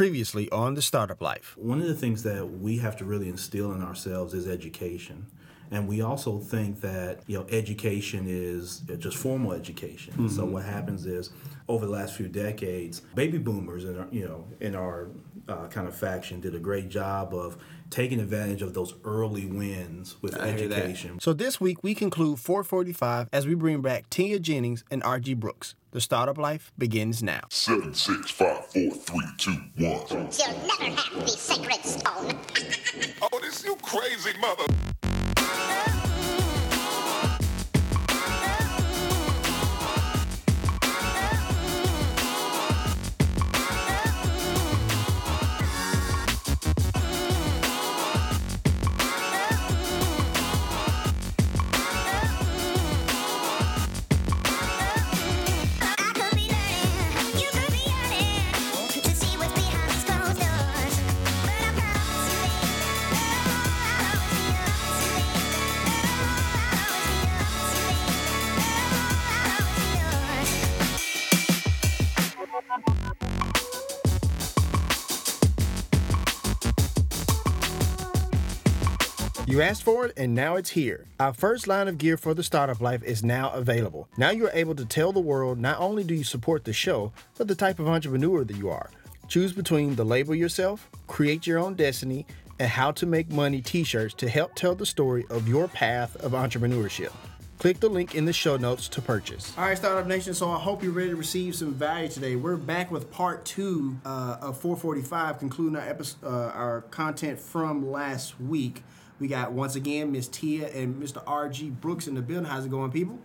Previously on the Startup Life. One of the things that we have to really instill in ourselves is education. And we also think that you know education is just formal education. Mm-hmm. So what happens is over the last few decades, baby boomers in our, you know in our uh, kind of faction did a great job of taking advantage of those early wins with I education. So this week we conclude 445 as we bring back Tia Jennings and R.G. Brooks. The startup life begins now. Seven, six, five, four, three, two, one. You'll never have the sacred stone. oh, this you crazy mother. You asked for it, and now it's here. Our first line of gear for the startup life is now available. Now you're able to tell the world not only do you support the show, but the type of entrepreneur that you are. Choose between the label yourself, create your own destiny, and how to make money t shirts to help tell the story of your path of entrepreneurship. Click the link in the show notes to purchase. All right, Startup Nation. So I hope you're ready to receive some value today. We're back with part two uh, of 445, concluding our episode, uh, our content from last week. We got once again Miss Tia and Mr. R.G. Brooks in the building. How's it going, people?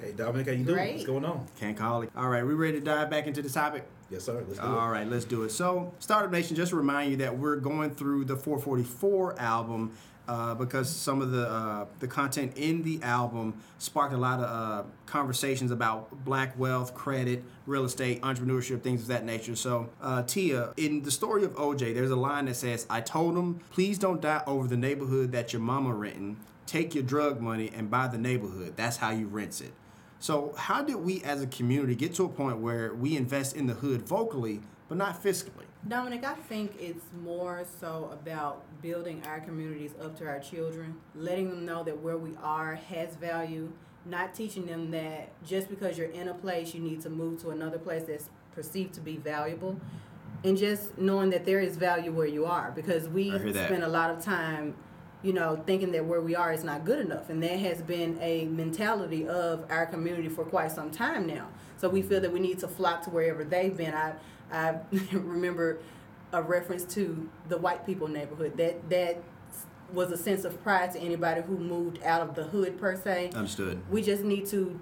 Hey Dominic, how you doing? Great. What's going on? Can't call it. All right, we ready to dive back into the topic? Yes, sir. Let's do All it. All right, let's do it. So, Startup Nation, just to remind you that we're going through the 444 album uh, because some of the uh, the content in the album sparked a lot of uh, conversations about black wealth, credit, real estate, entrepreneurship, things of that nature. So, uh, Tia, in the story of OJ, there's a line that says, "I told him, please don't die over the neighborhood that your mama renting. Take your drug money and buy the neighborhood. That's how you rent it." So, how did we as a community get to a point where we invest in the hood vocally, but not fiscally? Dominic, I think it's more so about building our communities up to our children, letting them know that where we are has value, not teaching them that just because you're in a place, you need to move to another place that's perceived to be valuable, and just knowing that there is value where you are because we spend a lot of time you know, thinking that where we are is not good enough. And that has been a mentality of our community for quite some time now. So we feel that we need to flock to wherever they've been. I I remember a reference to the white people neighborhood. That that was a sense of pride to anybody who moved out of the hood per se. Understood. We just need to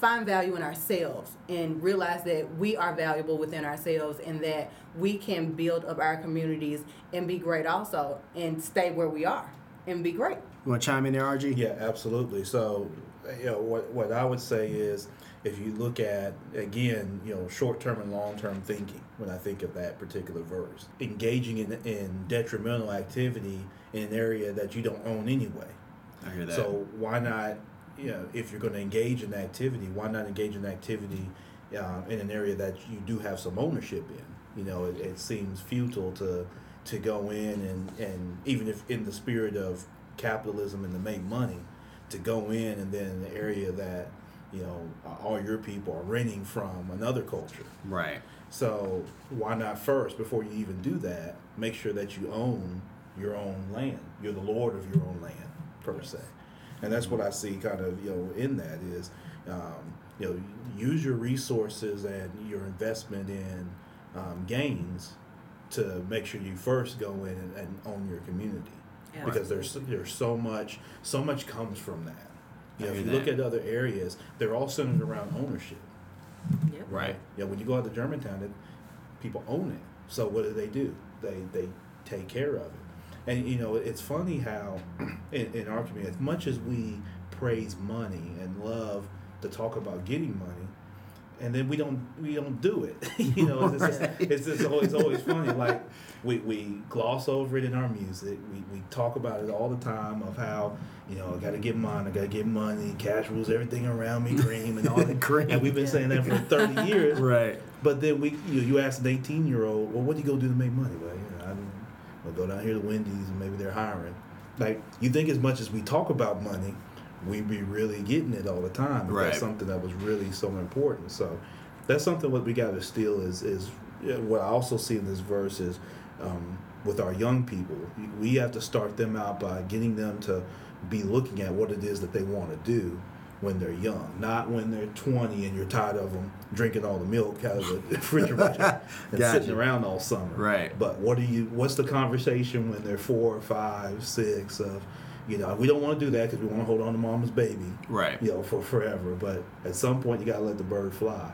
find value in ourselves and realize that we are valuable within ourselves and that we can build up our communities and be great also and stay where we are and be great. You want to chime in there, RG? Yeah, absolutely. So, you know, what, what I would say is if you look at again you know short-term and long-term thinking when i think of that particular verse. Engaging in, in detrimental activity in an area that you don't own anyway. I hear that. So why not you know if you're going to engage in activity why not engage in activity uh, in an area that you do have some ownership in? You know it, it seems futile to to go in and and even if in the spirit of capitalism and to make money to go in and then in the area that you know, all your people are renting from another culture. Right. So why not first, before you even do that, make sure that you own your own land. You're the lord of your own land, per se. And that's what I see kind of, you know, in that is, um, you know, use your resources and your investment in um, gains to make sure you first go in and, and own your community. Yeah. Because there's there's so much so much comes from that. You know, if you that. look at other areas, they're all centered around ownership. Yep. Right. Yeah. when you go out to Germantown, it, people own it. So what do they do? They they take care of it. And you know, it's funny how in, in our community, as much as we praise money and love to talk about getting money, and then we don't we don't do it. you know, it's, just, it's just always always funny. Like we, we gloss over it in our music. We, we talk about it all the time of how you know I got to get mine, I got to get money, cash rules everything around me, cream and all that. Cream. And we've been saying that for thirty years. Right. But then we you, you ask an eighteen year old, well, what do you go do to make money? Well, you know, I don't, I'll go down here to Wendy's and maybe they're hiring. Like you think as much as we talk about money, we be really getting it all the time. Right. That's something that was really so important. So that's something what we got to steal is is what I also see in this verse is um, with our young people. We have to start them out by getting them to be looking at what it is that they want to do when they're young, not when they're 20 and you're tired of them drinking all the milk out of the refrigerator and Gotcha. sitting around all summer. Right. But what do you? What's the conversation when they're four, five, six? Of you know, we don't want to do that because we want to hold on to mama's baby. Right. You know, for forever. But at some point, you got to let the bird fly.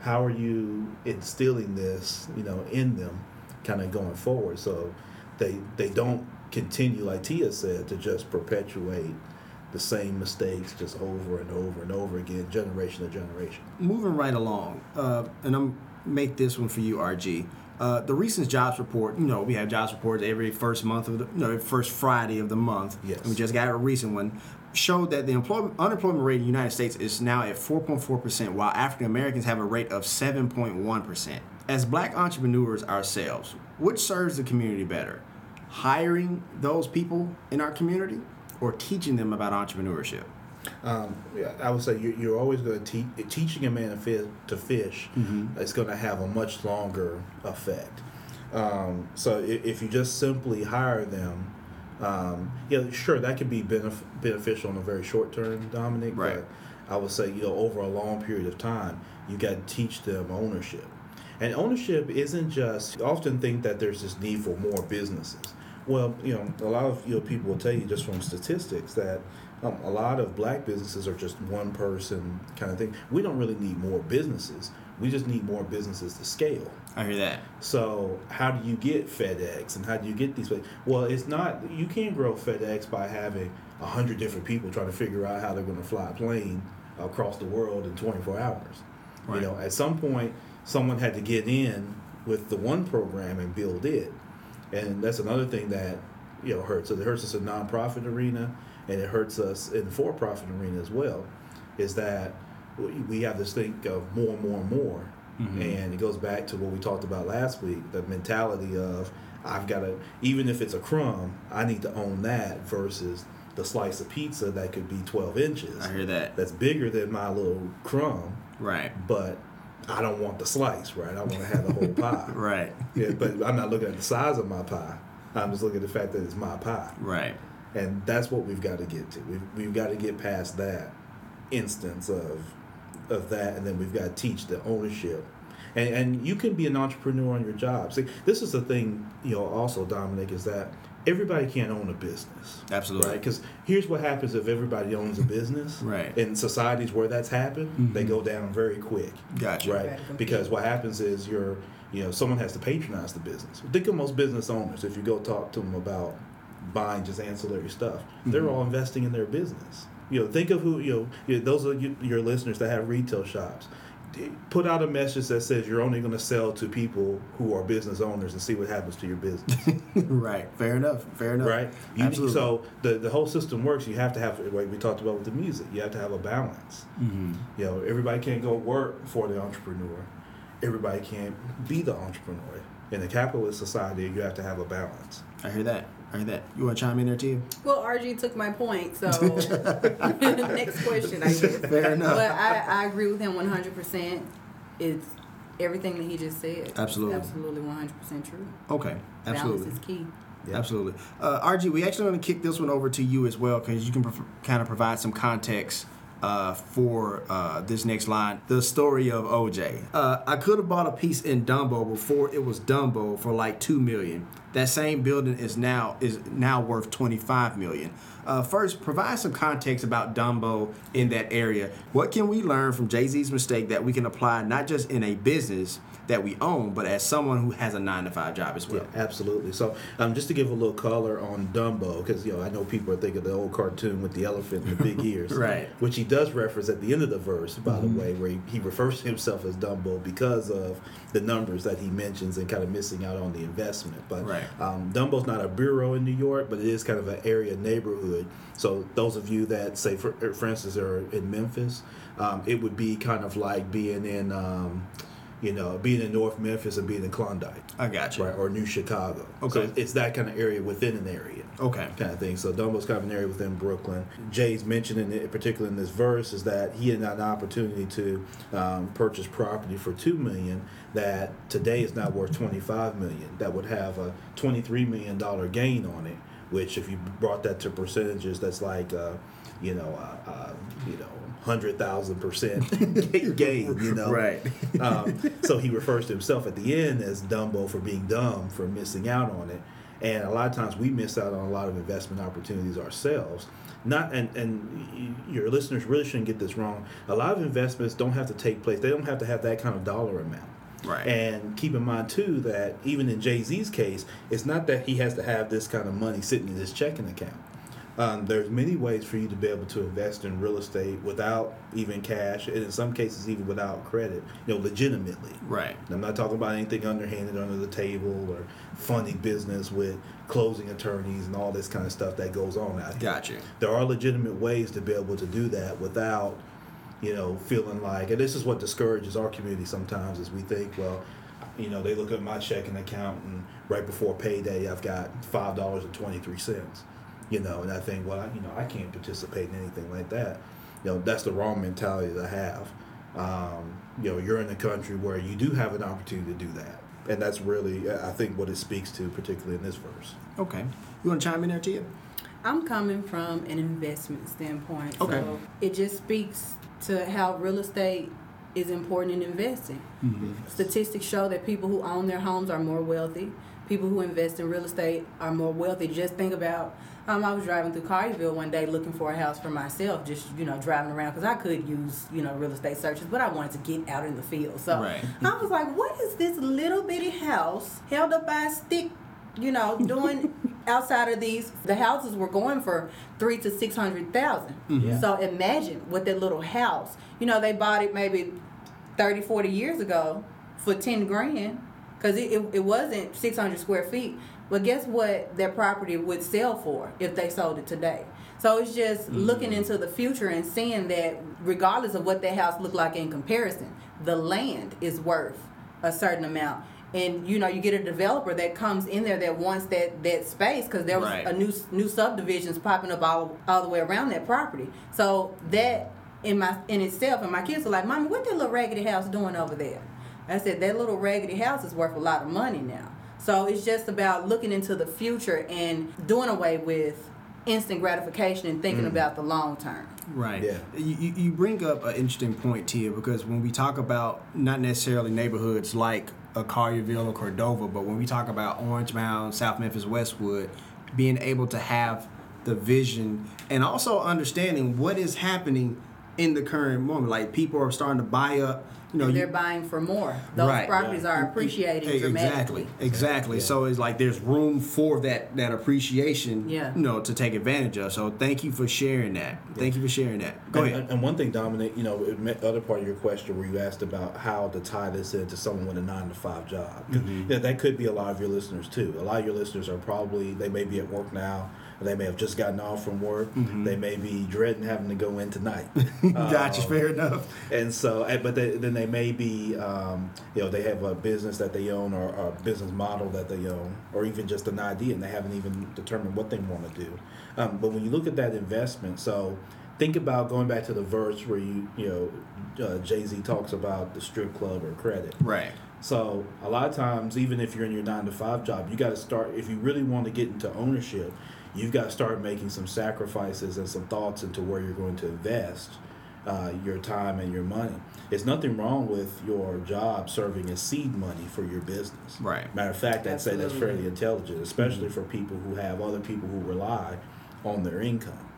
How are you instilling this? You know, in them, kind of going forward, so they they don't continue like Tia said to just perpetuate the same mistakes just over and over and over again, generation to generation. moving right along, uh, and I'm make this one for you, RG. Uh, the recent jobs report, you know, we have jobs reports every first month of the, no, every first Friday of the month. Yes. And we just got a recent one showed that the employment unemployment rate in the United States is now at 4.4 percent, while African Americans have a rate of 7.1 percent. As Black entrepreneurs ourselves, which serves the community better, hiring those people in our community or teaching them about entrepreneurship? Um, I would say you're, you're always going to teach teaching a man to fish, to fish is going to have a much longer effect. Um, so if, if you just simply hire them, um, yeah, sure that could be benef- beneficial in a very short term, Dominic. Right. But I would say you know over a long period of time, you got to teach them ownership. And ownership isn't just. You often think that there's this need for more businesses. Well, you know, a lot of you know people will tell you just from statistics that um, a lot of black businesses are just one person kind of thing. We don't really need more businesses. We just need more businesses to scale. I hear that. So how do you get FedEx and how do you get these? places? Well, it's not. You can't grow FedEx by having a hundred different people trying to figure out how they're going to fly a plane across the world in 24 hours. Right. You know, at some point, someone had to get in with the one program and build it, and that's another thing that you know hurts. So it hurts us in nonprofit arena, and it hurts us in the for-profit arena as well. Is that we- we have this think of more, and more, and more, mm-hmm. and it goes back to what we talked about last week the mentality of I've got to, even if it's a crumb, I need to own that versus the slice of pizza that could be 12 inches. I hear that. That's bigger than my little crumb, Right. but I don't want the slice, right? I want to have the whole pie. Right. Yeah, but I'm not looking at the size of my pie. I'm just looking at the fact that it's my pie. Right. And that's what we've got to get to. We've, we've got to get past that instance of of that, and then we've got to teach the ownership. And, and you can be an entrepreneur on your job. See, this is the thing, you know, also, Dominic, is that everybody can't own a business. Absolutely. Right? Because here's what happens if everybody owns a business. Right. In societies where that's happened, they mm-hmm. go down very quick. Gotcha. Right. Gotta. Because what happens is you're, you know, someone has to patronize the business. Think of most business owners. If you go talk to them about buying just ancillary stuff, they're all investing in their business. You know, think of who you know. You those are you, your listeners that have retail shops. Put out a message that says you're only going to sell to people who are business owners and see what happens to your business. right. Fair enough. Fair enough. right? You, Absolutely. So the the whole system works. You have to have like we talked about with the music. You have to have a balance. Mm-hmm. You know, everybody can't go work for the entrepreneur. Everybody can't be the entrepreneur. In a capitalist society, you have to have a balance. I hear that. I hear that. You want to chime in there, too? Well, RG took my point, so next question, I guess. Fair enough. But I, I agree with him 100%. It's everything that he just said. Absolutely. Absolutely 100% true. Okay. Absolutely. Balance is key. Yeah. Absolutely. Uh, RG, we actually want to kick this one over to you as well because you can kind of provide some context uh, for uh, this next line. The story of OJ. Uh, I could have bought a piece in Dumbo before it was Dumbo for like two million. That same building is now is now worth twenty five million. Uh, first, provide some context about Dumbo in that area. What can we learn from Jay Z's mistake that we can apply not just in a business that we own, but as someone who has a nine to five job as well. Yeah, absolutely. So, um, just to give a little color on Dumbo, because you know I know people are thinking of the old cartoon with the elephant and the big ears, Right. Which he does reference at the end of the verse, by the way, where he, he refers to himself as Dumbo because of the numbers that he mentions and kind of missing out on the investment. But Right. um, Dumbo's not a bureau in New York, but it is kind of an area neighborhood. So those of you that say, for, for instance, are in Memphis, um, it would be kind of like being in. Um, you know, being in North Memphis and being in Klondike I got you. right, or New Chicago. Okay. So it's that kind of area within an area. Okay. Kind of thing. So Dumbo's kind of an area within Brooklyn. Jay's mentioning it, particularly in this verse, is that he had an opportunity to um, purchase property for two million that today is now worth twenty five million. That would have a twenty three million dollar gain on it. Which, if you brought that to percentages, that's like, uh, you know, uh, uh, you know, hundred thousand percent game, You know, Right. um, so he refers to himself at the end as Dumbo for being dumb for missing out on it. And a lot of times we miss out on a lot of investment opportunities ourselves. Not and and your listeners really shouldn't get this wrong. A lot of investments don't have to take place. They don't have to have that kind of dollar amount. Right. And keep in mind too that even in Jay Z's case, it's not that he has to have this kind of money sitting in his checking account. Um, there's many ways for you to be able to invest in real estate without even cash, and in some cases even without credit. You know, legitimately. Right. I'm not talking about anything underhanded under the table or funny business with closing attorneys and all this kind of stuff that goes on out here. Got you. There are legitimate ways to be able to do that without, you know, feeling like, and this is what discourages our community sometimes is we think, well, you know, they look at my checking account and right before payday I've got five dollars and twenty three cents. You know, and I think, well, I, you know, I can't participate in anything like that. You know, that's the wrong mentality to have. Um, you know, you're in a country where you do have an opportunity to do that, and that's really, I think, what it speaks to, particularly in this verse. Okay. You want to chime in there, Tia? I'm coming from an investment standpoint. Okay. So it just speaks to how real estate is important in investing. Statistics show that people who own their homes are more wealthy. People who invest in real estate are more wealthy. Just think about. Um, I was driving through Collierville one day looking for a house for myself, just you know driving around because I could use you know real estate searches, but I wanted to get out in the field. So Right. I was like, what is this little bitty house held up by a stick you know, doing outside of these, the houses were going for three to six hundred thousand. Yeah. So imagine with that little house. You know, they bought it maybe 30, 40 years ago for ten grand because it, it, it wasn't six hundred square feet. But guess what? Their property would sell for if they sold it today. So it's just mm-hmm. looking into the future and seeing that regardless of what that house looked like in comparison, the land is worth a certain amount. And you know, you get a developer that comes in there that wants that that space because there was Right. a new new subdivisions popping up all all the way around that property. So that in my in itself, and my kids were like, "Mommy, what that little raggedy house doing over there?" I said, "That little raggedy house is worth a lot of money now." So it's just about looking into the future and doing away with instant gratification and thinking mm. about the long term. Right. Yeah. You, you- you bring up an interesting point, Tia, because when we talk about not necessarily neighborhoods like a Collierville or Cordova, but when we talk about Orange Mound, South Memphis, Westwood, being able to have the vision and also understanding what is happening in the current moment. Like people are starting to buy up, you know, And you- they're buying for more. Those Right. properties are appreciating dramatically. Exactly, exactly. So it's like there's room for that that appreciation, Yeah. you know, to take advantage of. So thank you for sharing that. Thank you for sharing that. Go and, ahead. And one thing, Dominic, you know, it met- other part of your question where you asked about how to tie this into someone with a nine to five job. 'Cause, mm-hmm. Yeah, that could be a lot of your listeners too. A lot of your listeners are probably they may be at work now. They may have just gotten off from work. They may be dreading having to go in tonight. gotcha. Um, Fair enough. and so but they, then they may be um, you know they have a business that they own or, or a business model that they own or even just an idea and they haven't even determined what they want to do um, but when you look at that investment so think about going back to the verse where you you know uh, jay-z talks about the strip club or credit Right. so a lot of times, even if you're in your nine to five job, you got to start. If you really want to get into ownership, you've got to start making some sacrifices and some thoughts into where you're going to invest uh, your time and your money. There's nothing wrong with your job serving as seed money for your business. Right. Matter of fact, I'd say that's fairly intelligent, especially for people who have other people who rely on their income.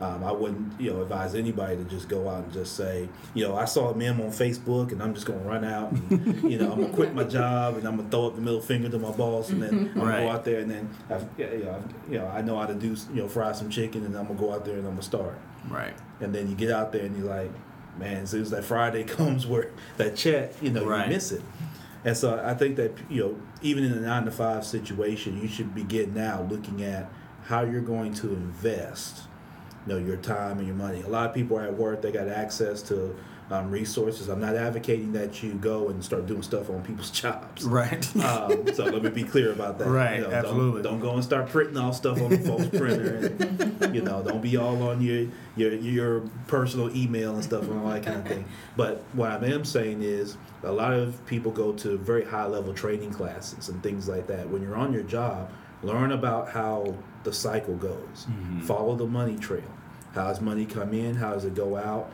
Um, I wouldn't, you know, advise anybody to just go out and just say, you know, I saw a meme on Facebook and I'm just gonna run out and, you know, I'm gonna quit my job and I'm gonna throw up the middle finger to my boss and then I'm gonna go out there and then, I've, yeah, you know, I've- you know, I know how to do, you know, fry some chicken and I'm gonna go out there and I'm gonna start. Right. And then you get out there and you're like, man, as soon as that Friday comes where that check, you know, Right. you miss it. And so I think that, you know, even in a nine to five situation, you should begin now looking at how you're going to invest, you know, your time and your money. A lot of people are at work, they got access to um, resources. I'm not advocating that you go and start doing stuff on people's jobs. Right. Um, so let me be clear about that. Right, You know, absolutely. Don't, don't go and start printing off stuff on the false printer. And, you know, don't be all on your, your your personal email and stuff and all that kind of thing. But what I am saying is, a lot of people go to very high level training classes and things like that. When you're on your job, learn about how the cycle goes. Mm-hmm. Follow the money trail. How does money come in? How does it go out?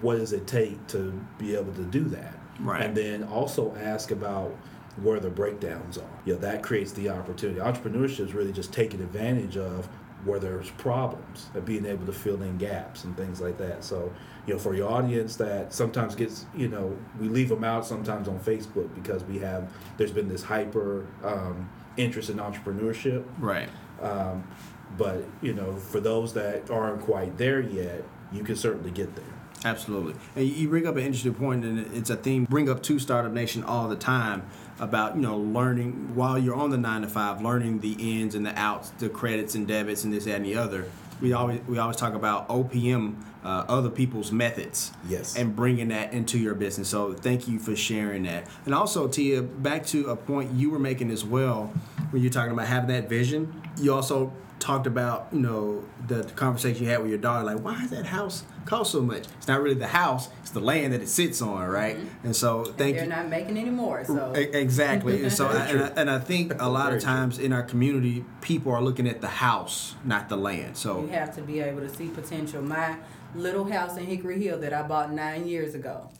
What does it take to be able to do that? Right. And then also ask about where the breakdowns are. You know, that creates the opportunity. Entrepreneurship is really just taking advantage of where there's problems and being able to fill in gaps and things like that. So, you know, for your audience that sometimes gets, you know, we leave them out sometimes on Facebook because we have, there's been this hyper um, interest in entrepreneurship. right. Um, but, you know, for those that aren't quite there yet, you can certainly get there. Absolutely. And you bring up an interesting point, and it's a theme bring up to Startup Nation all the time about you know learning while you're on the nine to five, learning the ins and the outs, the credits and debits, and this that, and the other. We always we always talk about OPM, uh, other people's methods, Yes. and bringing that into your business. So thank you for sharing that. And also, Tia, back to a point you were making as well, when you're talking about having that vision. You also talked about you know the, the conversation you had with your daughter, like why does that house cost so much? It's not really the house; it's the land that it sits on, right? Mm-hmm. And so, thank you. They're you. not making any more, so. Exactly. And so, I, and, I, and I think a lot Very of true. times in our community, people are looking at the house, not the land. So, You have to be able to see potential. My little house in Hickory Hill that I bought nine years ago,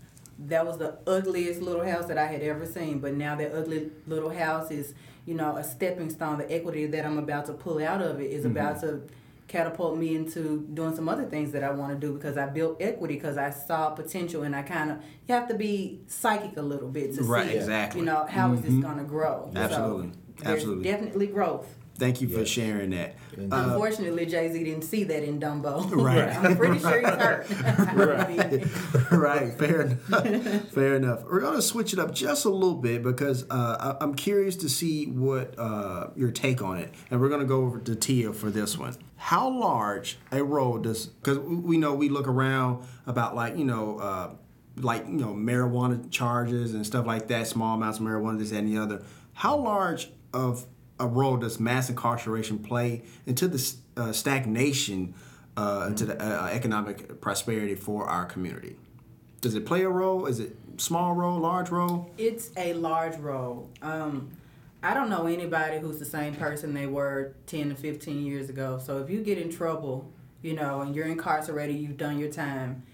that was the ugliest little house that I had ever seen. But now that ugly little house is, you know, a stepping stone. The equity that I'm about to pull out of it is mm-hmm. about to catapult me into doing some other things that I want to do because I built equity because I saw potential and I kind of you have to be psychic a little bit to Right, see, exactly. you know, how is this mm-hmm. going to grow? Absolutely. So Absolutely. definitely growth. Thank you for Yes. sharing that. Uh, Unfortunately, Jay Z didn't see that in Dumbo. Right. I'm pretty sure he's hurt. right, fair enough. fair enough. We're going to switch it up just a little bit because uh, I, I'm curious to see what uh, your take on it, and we're going to go over to Tia for this one. How large a role does? Because we know we look around about like you know. Uh, like you know marijuana charges and stuff like that, small amounts of marijuana, this that, and the other. How large of a role does mass incarceration play into the uh, stagnation, uh, into the uh, economic prosperity for our community? Does it play a role? Is it small role, large role? It's a large role. Um, I don't know anybody who's the same person they were 10 to 15 years ago. So if you get in trouble, you know, and you're incarcerated, you've done your time,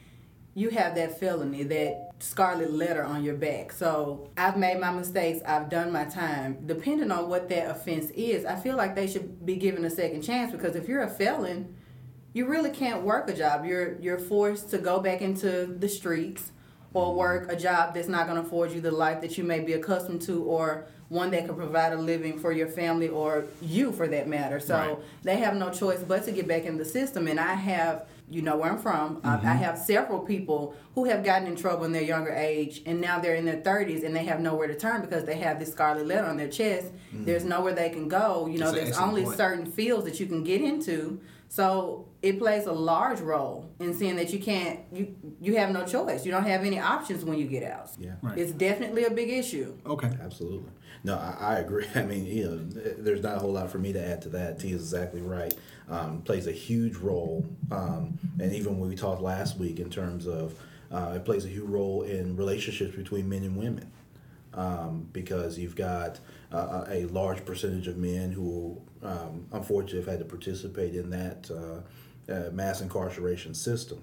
you have that felony, that scarlet letter on your back. So I've made my mistakes, I've done my time. Depending on what that offense is, I feel like they should be given a second chance because if you're a felon, you really can't work a job. You're you're forced to go back into the streets or work a job that's not going to afford you the life that you may be accustomed to or one that can provide a living for your family or you for that matter. So Right. they have no choice but to get back in the system. And I have, you know where I'm from, I- I mm-hmm. have several people who have gotten in trouble in their younger age and now they're in their 30s and they have nowhere to turn because they have this scarlet letter on their chest. Mm. There's nowhere they can go. You know, That's there's only point. certain fields that you can get into. So it plays a large role in seeing that you can't you you have no choice. You don't have any options when you get out. Yeah. Right. It's definitely a big issue. Okay. Absolutely. No, I, I agree. I mean, you know, there's not a whole lot for me to add to that. T is exactly right. Um, plays a huge role, um, and even when we talked last week in terms of uh, it plays a huge role in relationships between men and women, um, because you've got uh, a large percentage of men who, um, unfortunately, have had to participate in that uh, uh, mass incarceration system.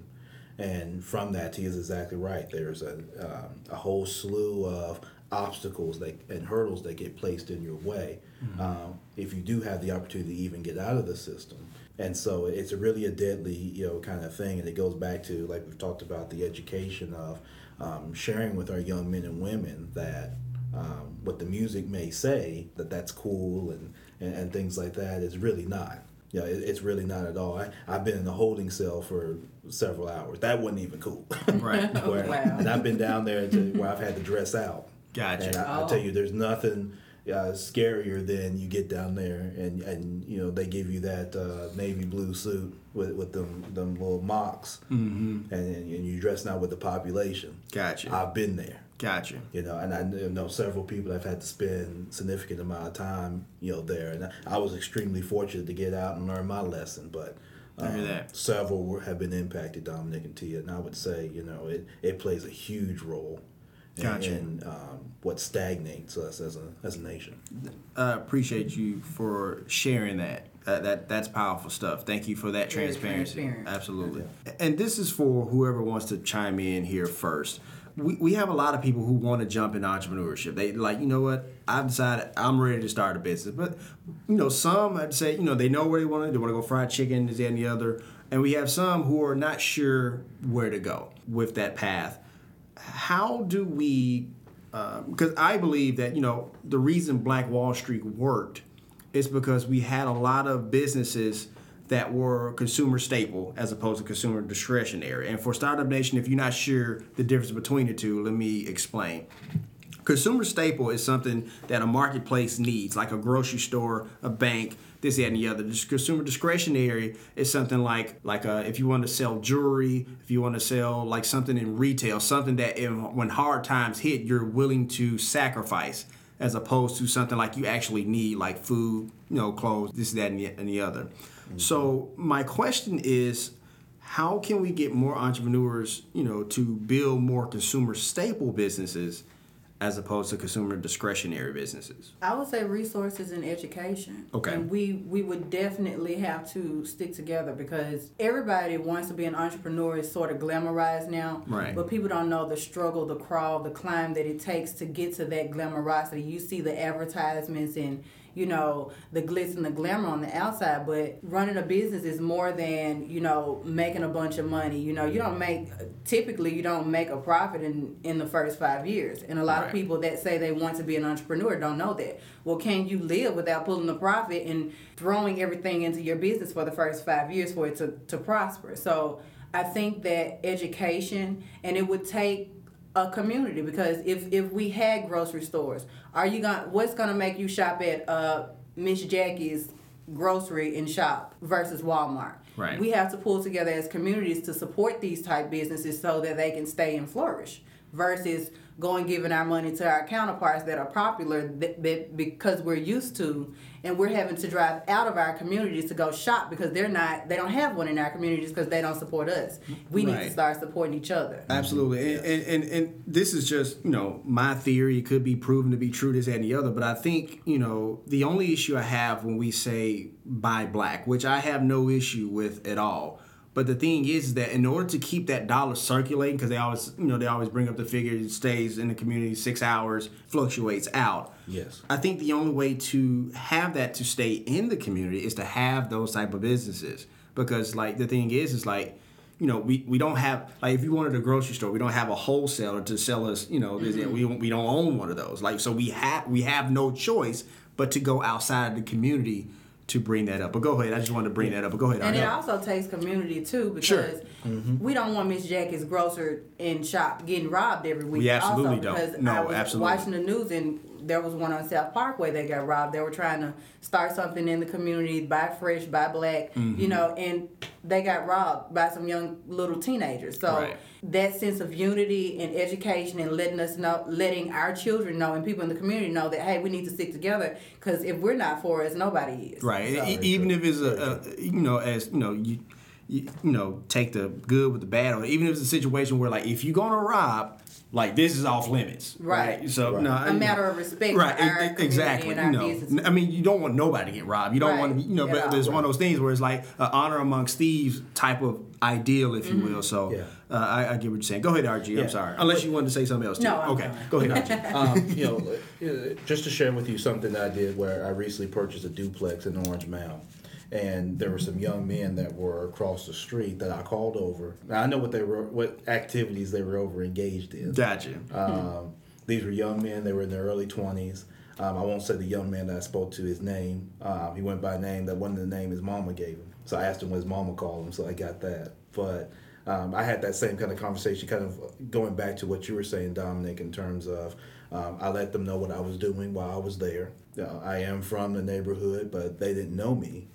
And from that, he is exactly right. There's a, um, a whole slew of obstacles that, and hurdles that get placed in your way. Um, if you do have the opportunity to even get out of the system, And so it's really a deadly, you know, kind of thing. And it goes back to, like we've talked about, the education of um, sharing with our young men and women that um, what the music may say, that that's cool and, and, and things like that is really not. You know, it's really not at all. I, I've been in the holding cell for several hours. That wasn't even cool. Right. Where- Wow. And I've been down there to where I've had to dress out. Gotcha. And I, I Oh. tell you, there's nothing uh, scarier than you get down there and, and you know they give you that uh, navy blue suit with, with them them little mocks, mm-hmm. and, and you dress now with the population. Gotcha. I've been there. Gotcha. You know, and I know several people have had to spend significant amount of time, you know, there. And I was extremely fortunate to get out and learn my lesson, but um, that. several have been impacted, Dominic and Tia, and I would say, you know, it, it plays a huge role in, Gotcha. in um, what stagnates us as a as a nation. I appreciate you for sharing that. That, that that's powerful stuff. Thank you for that Very transparency. transparent. Absolutely. And this is for whoever wants to chime in here first. We, we have a lot of people who want to jump in entrepreneurship. They like, you know what? I've decided I'm ready to start a business. But you know, some I'd say, you know, they know where they want to. They want to go fried chicken, this that, and the other. And we have some who are not sure where to go with that path. How do we um, because I believe that you know the reason Black Wall Street worked is because we had a lot of businesses that were consumer staple as opposed to consumer discretionary. And for Startup Nation, if you're not sure the difference between the two, let me explain. Consumer staple is something that a marketplace needs, like a grocery store, a bank, this, that, and the other. Dis- Consumer discretionary is something like like uh, if you want to sell jewelry, if you want to sell like something in retail, something that if, when hard times hit, you're willing to sacrifice, as opposed to something like you actually need, like food, you know, clothes, this, that, and the, and the other. So my question is, how can we get more entrepreneurs, you know, to build more consumer staple businesses as opposed to consumer discretionary businesses? I would say resources and education. Okay. And we we would definitely have to stick together because everybody wants to be an entrepreneur is sort of glamorized now. Right. But people don't know the struggle, the crawl, the climb that it takes to get to that glamourosity. You see the advertisements and you know the glitz and the glamour on the outside but running a business is more than you know making a bunch of money. You know you don't make typically you don't make a profit in in the first five years. And a lot Right. of people that say they want to be an entrepreneur don't know that. Well can you live without pulling a profit and throwing everything into your business for the first five years for it to, to prosper? So i think that education and it would take a community because if if we had grocery stores, are you going to what's gonna make you shop at uh Miss Jackie's grocery and shop versus Walmart? Right. We have to pull together as communities to support these type businesses so that they can stay and flourish versus going giving our money to our counterparts that are popular that, that because we're used to and we're having to drive out of our communities to go shop because they're not they don't have one in our communities because they don't support us we need to start supporting each other Absolutely, and, and, and and this is just you know my theory. It could be proven to be true, this and the other. But I think you know the only issue I have when we say buy black, which I have no issue with at all. But the thing is that in order to keep that dollar circulating, because they always you know they always bring up the figure it stays in the community six hours, fluctuates out. Yes. I think the only way to have that to stay in the community is to have those type of businesses because like the thing is is like you know we, we don't have like if you wanted a grocery store we don't have a wholesaler to sell us you know this- mm-hmm. we, don't- we don't own one of those like so we have we have no choice but to go outside of the community to bring that up but go ahead I just wanted to bring that up but go ahead And it also takes community too because Sure. Mm-hmm. we don't want Miss Jackie's grocer in shop getting robbed every week. We absolutely also, don't. Because No, I was absolutely. watching the news and there was one on South Parkway that got robbed. They were trying to start something in the community, buy fresh, buy black, Mm-hmm. you know, and they got robbed by some young little teenagers. So Right. that sense of unity and education and letting us know, letting our children know and people in the community know that hey, we need to stick together because if we're not for us, nobody is. Right. So- even if it's a, a you know, as you know, you, you you know, take the good with the bad, or even if it's a situation where like if you're gonna rob, like this is off limits. Right. So Right. no, A matter of respect Right. for our e- exactly. and you know, business. I mean, you don't want nobody to get robbed. You don't Right. want to be, you know, At but all. there's one of those things where it's like uh, honor amongst thieves type of ideal, if you Mm-hmm. will. So Yeah. uh, I, I get what you're saying. Go ahead, RG. I'm sorry. Unless you wanted to say something else. Too. No, I'm Okay. fine. Go ahead, RG. um, you know, uh, just to share with you something that I did where I recently purchased a duplex in Orange Mound. And there were some young men that were across the street that I called over. Now I know what they were, what activities they were over engaged in. Gotcha. Um, these were young men. They were in their early twenties. Um, I won't say the young man that I spoke to his name. Uh, he went by a name that wasn't the name his mama gave him. So I asked him what his mama called him, so I got that. But um, I had that same kind of conversation, kind of going back to what you were saying, Dominic, in terms of um, I let them know what I was doing while I was there. Uh, I am from the neighborhood, but they didn't know me.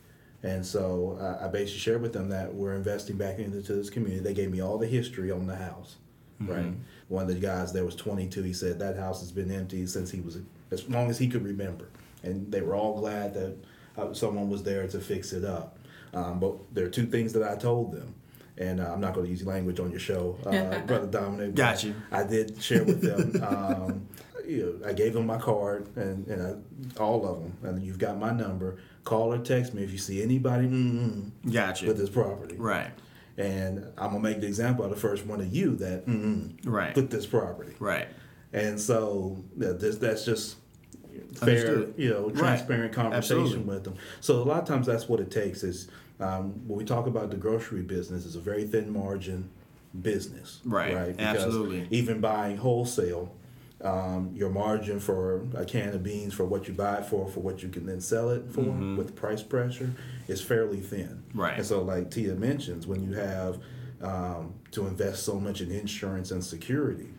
And so uh, I basically shared with them that we're investing back into this community. They gave me all the history on the house, right? One of the guys there was 22. He said that house has been empty since he was as long as he could remember, and they were all glad that uh, someone was there to fix it up. Um, but there are two things that I told them, and uh, I'm not going to use language on your show, uh, brother Dominic. but Got you. I did share with them. Um, you know, I gave them my card and, and I, all of them, and you've got my number. Call or text me if you see anybody mm-mm, Gotcha. with this property. Right. And I'm gonna make the example of the first one of you that mm-mm, Right. with this property. Right. And so yeah, this, that's just fair, Understood. you know, Right. transparent conversation Absolutely. with them. So a lot of times that's what it takes is um, when we talk about the grocery business, it's a very thin margin business. Right. Right. Absolutely. Even buying wholesale, um, your margin for a can of beans for what you buy it for, for what you can then sell it for with price pressure is fairly thin. Mm-hmm. Right. And so, like Tia mentions, when you have um, to invest so much in insurance and security.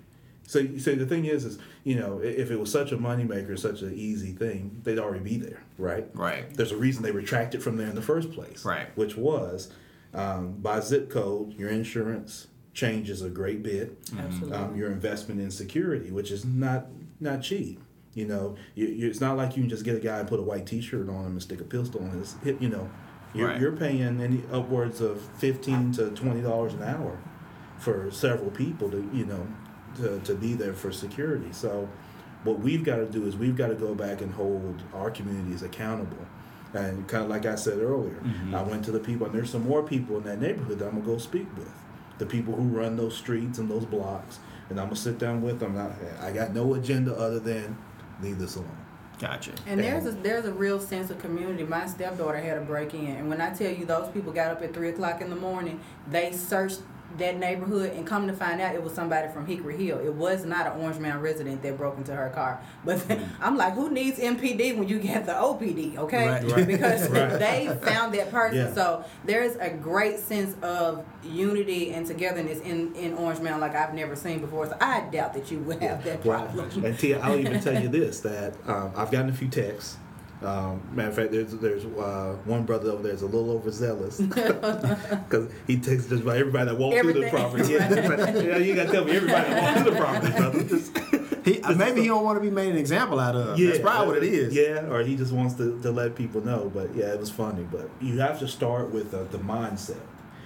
So, so the thing is, is you know, if it was such a moneymaker, such an easy thing, they'd already be there, right? Right. There's a reason they retracted from there in the first place, Right. Which was um, by zip code, your insurance changes a great bit. Absolutely. Um, your investment in security, which is not not cheap. You know, you, you, it's not like you can just get a guy and put a white T-shirt on him and stick a pistol on his hip. You know, you're, Right. you're paying any upwards of fifteen to twenty dollars an hour for several people to you know to, to be there for security. So what we've got to do is we've got to go back and hold our communities accountable. And kind of like I said earlier, I went to the people, and there's some more people in that neighborhood that I'm gonna go speak with. The people who run those streets and those blocks, and I'm gonna sit down with them. I, I got no agenda other than leave this alone. Gotcha. And there's a there's a real sense of community. My stepdaughter had a break in, and when I tell you those people got up at three o'clock in the morning, they searched that neighborhood and come to find out it was somebody from Hickory Hill. It was not an Orange Mound resident that broke into her car. But I'm like, who needs MPD when you get the OPD? Okay, Right. Right. because Right. they found that person. Yeah. So there's a great sense of unity and togetherness in in Orange Mound like I've never seen before. So I doubt that you would have that problem. And Tia, I'll even tell you this: that um, I've gotten a few texts. Um, matter of fact, there's there's uh, one brother over there is a little overzealous because he takes just about everybody that walks through the property. Yeah, yeah, you got to tell me everybody that walks through the property, brother. Just- He, maybe he don't want to be made an example out of. Yeah, That's probably what it is. Yeah, or he just wants to, to let people know. But yeah, it was funny. But you have to start with uh, the mindset.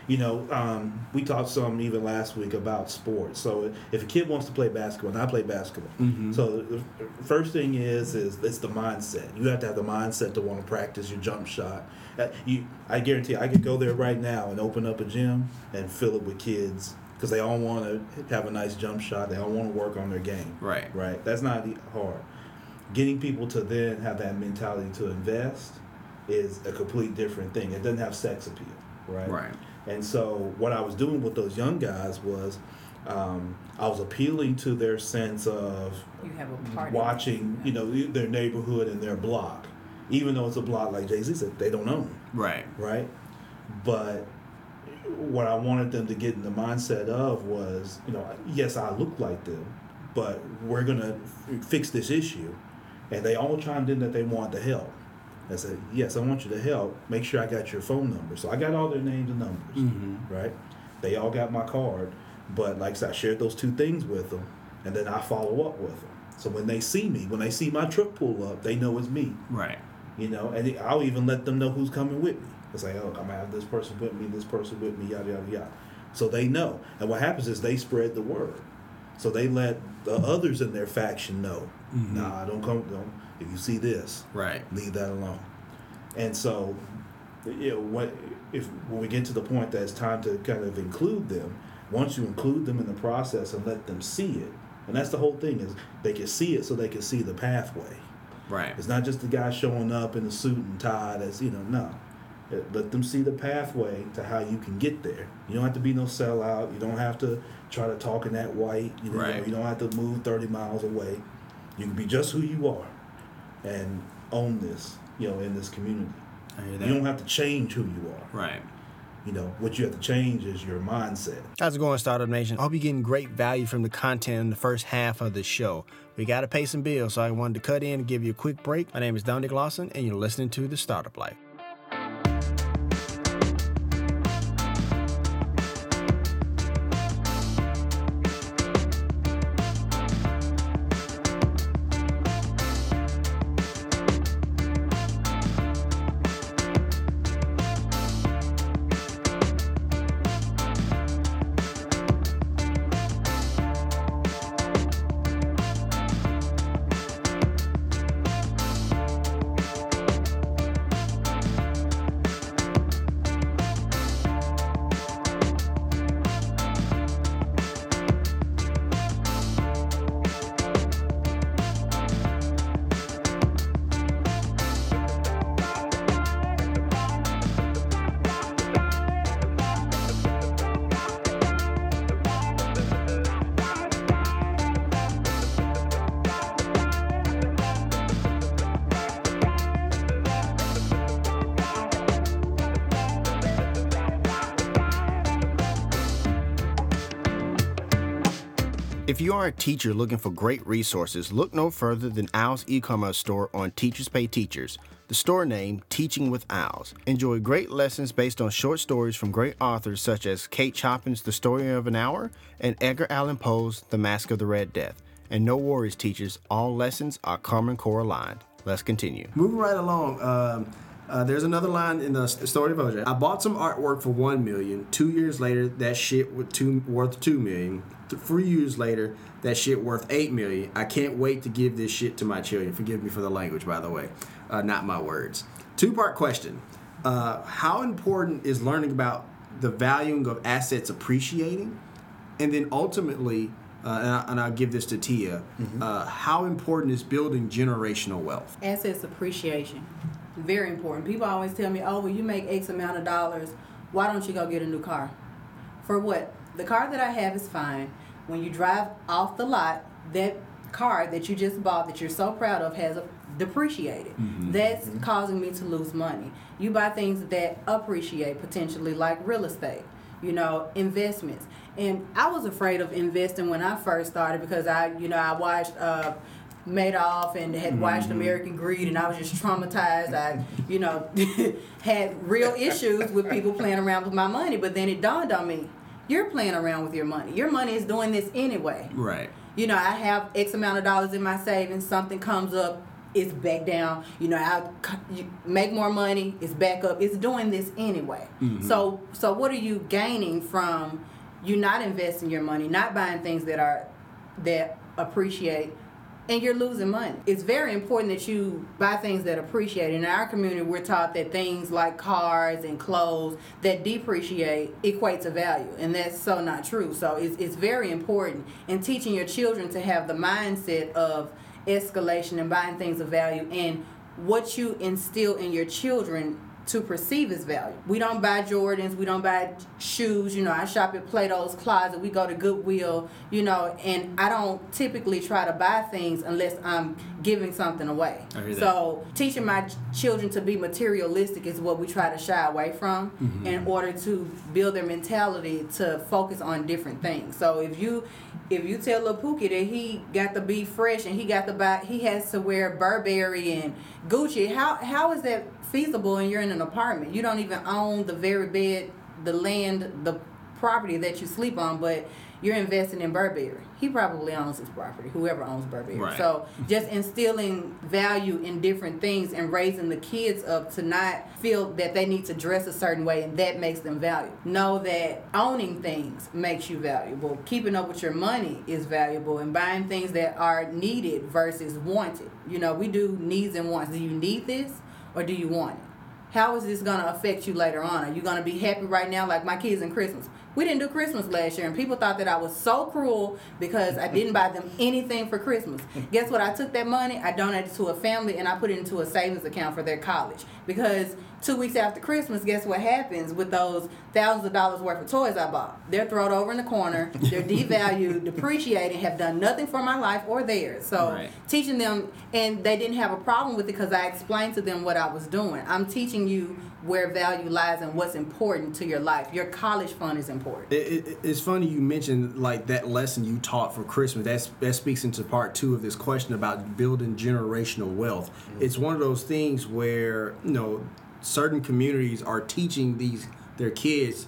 You know, um, we talked some even last week about sports. So if a kid wants to play basketball, and I play basketball, so the first thing is is it's the mindset. You have to have the mindset to want to practice your jump shot. Uh, you, I guarantee, I could go there right now and open up a gym and fill it with kids because they all want to have a nice jump shot. They all want to work on their game. Right. Right. That's not hard. Getting people to then have that mentality to invest is a complete different thing. It doesn't have sex appeal. Right. Right. And so what I was doing with those young guys was um, I was appealing to their sense of You have a party. watching, you know, their neighborhood and their block, even though it's a block like Jay Z said they don't own Right. right? But what I wanted them to get in the mindset of was, you know, yes, I look like them, but we're gonna f- fix this issue. And they all chimed in that they wanted to help. I said, yes, I want you to help. Make sure I got your phone number. So I got all their names and numbers, mm-hmm. right? They all got my card, but like I said, I shared those two things with them, and then I follow up with them. So when they see me, when they see my truck pull up, they know it's me Right. you know, and I'll even let them know who's coming with me. It's like, oh, I'm gonna have this person with me, this person with me, yada yada yada. So they know, and what happens is they spread the word. So they let the others in their faction know. Mm-hmm. Nah, don't come. Don't. If you see this, Right. leave that alone. And so, you know, what if when we get to the point that it's time to kind of include them? Once you include them in the process and let them see it, and that's the whole thing is they can see it so they can see the pathway. Right. It's not just the guy showing up in a suit and tie. That's you know no. Uh, Let them see the pathway to how you can get there. You don't have to be no sellout. You don't have to try to talk in that white. You know, Right. you don't have to move 30 miles away. You can be just who you are and own this, you know, in this community. You don't have to change who you are. Right. You know, what you have to change is your mindset. How's it going, Startup Nation? I hope you're getting great value from the content in the first half of the show. We got to pay some bills, so I wanted to cut in and give you a quick break. My name is Dominic Lawson, and you're listening to The Startup Life. Are a teacher looking for great resources, look no further than Owl's e-commerce store on Teachers Pay Teachers. The store name, Teaching with Owls. Enjoy great lessons based on short stories from great authors such as Kate Chopin's The Story of an Hour and Edgar Allan Poe's The Masque of the Red Death. And no worries, teachers, all lessons are Common Core aligned. Let's continue. Moving right along, um, uh, there's another line in the story of OJ. I bought some artwork for one million. Two years later, that shit was two worth two million. Th- Three years later, that shit worth eight million. I can't wait to give this shit to my children. Forgive me for the language, by the way, uh, not my words. Two part question: uh, How important is learning about the valuing of assets appreciating? And then ultimately, uh, and, I, and I'll give this to Tia. Uh, how important is building generational wealth? Assets appreciation, very important. People always tell me, "Oh, well, you make X amount of dollars. Why don't you go get a new car?" For what? The car that I have is fine. When you drive off the lot, that car that you just bought that you're so proud of has depreciated. Mm-hmm. That's mm-hmm. causing me to lose money. You buy things that appreciate potentially, like real estate. You know, investments. And I was afraid of investing when I first started because I, you know, I watched. Uh, Madoff and had watched mm-hmm. American Greed, and I was just traumatized. I, you know, had real issues with people playing around with my money. But then it dawned on me, you're playing around with your money. Your money is doing this anyway. Right. You know, I have X amount of dollars in my savings. Something comes up, it's back down. You know, I make more money, it's back up. It's doing this anyway. Mm-hmm. So, so what are you gaining from you not investing your money, not buying things that are that appreciate? And you're losing money. It's very important that you buy things that appreciate. In our community, we're taught that things like cars and clothes that depreciate equate to value, and that's so not true. So it's, it's very important in teaching your children to have the mindset of escalation and buying things of value and what you instill in your children to perceive as value. We don't buy Jordans, we don't buy shoes, you know, I shop at Plato's Closet, we go to Goodwill, you know, and I don't typically try to buy things unless I'm giving something away. I hear that. So teaching my children to be materialistic is what we try to shy away from Mm-hmm. in order to build their mentality to focus on different things. So if you if you tell Lil Pookie that he got to be fresh and he got to buy he has to wear Burberry and Gucci, how how is that feasible and you're in an apartment? You don't even own the very bed, the land, the property that you sleep on, but you're investing in Burberry. He probably owns his property, whoever owns Burberry. Right. So just instilling value in different things and raising the kids up to not feel that they need to dress a certain way and that makes them valuable. Know that owning things makes you valuable. Keeping up with your money is valuable and buying things that are needed versus wanted. You know, we do needs and wants. Do you need this or do you want it? How is this gonna affect you later on? Are you gonna be happy right now? Like my kids in Christmas. We didn't do Christmas last year, and people thought that I was so cruel because I didn't buy them anything for Christmas. Guess what? I took that money, I donated to a family, and I put it into a savings account for their college. Because two weeks after Christmas, guess what happens with those thousands of dollars worth of toys I bought? They're thrown over in the corner, they're devalued, depreciating, have done nothing for my life or theirs. So Right. teaching them, and they didn't have a problem with it because I explained to them what I was doing. I'm teaching you where value lies and what's important to your life. Your college fund is important. It, it, it's funny you mentioned like that lesson you taught for Christmas. That's that speaks into part two of this question about building generational wealth. Mm-hmm. It's one of those things where you know certain communities are teaching these their kids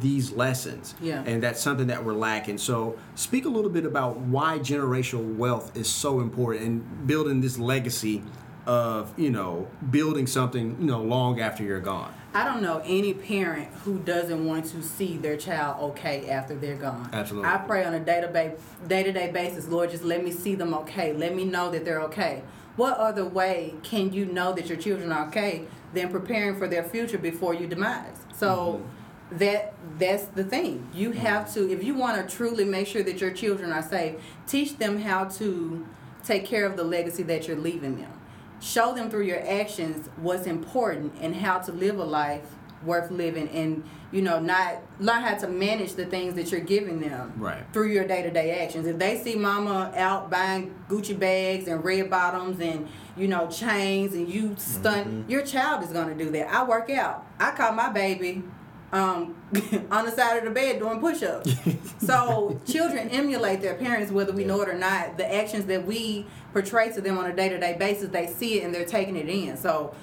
these lessons, Yeah. and that's something that we're lacking. So, speak a little bit about why generational wealth is so important and building this legacy of you know building something you know long after you're gone. I don't know any parent who doesn't want to see their child okay after they're gone. Absolutely. I pray on a day to day day to day basis, Lord, just let me see them okay. Let me know that they're okay. What other way can you know that your children are okay than preparing for their future before you demise? So mm-hmm. that that's the thing. You mm-hmm. have to if you want to truly make sure that your children are safe, teach them how to take care of the legacy that you're leaving them show them through your actions what's important and how to live a life worth living and you know not learn how to manage the things that you're giving them Right. through your day-to-day actions if they see mama out buying gucci bags and red bottoms and you know chains and you stunt your child is going to do that i work out i caught my baby um, on the side of the bed doing push-ups. so children emulate their parents, whether we know it or not. The actions that we portray to them on a day-to-day basis, they see it and they're taking it in. So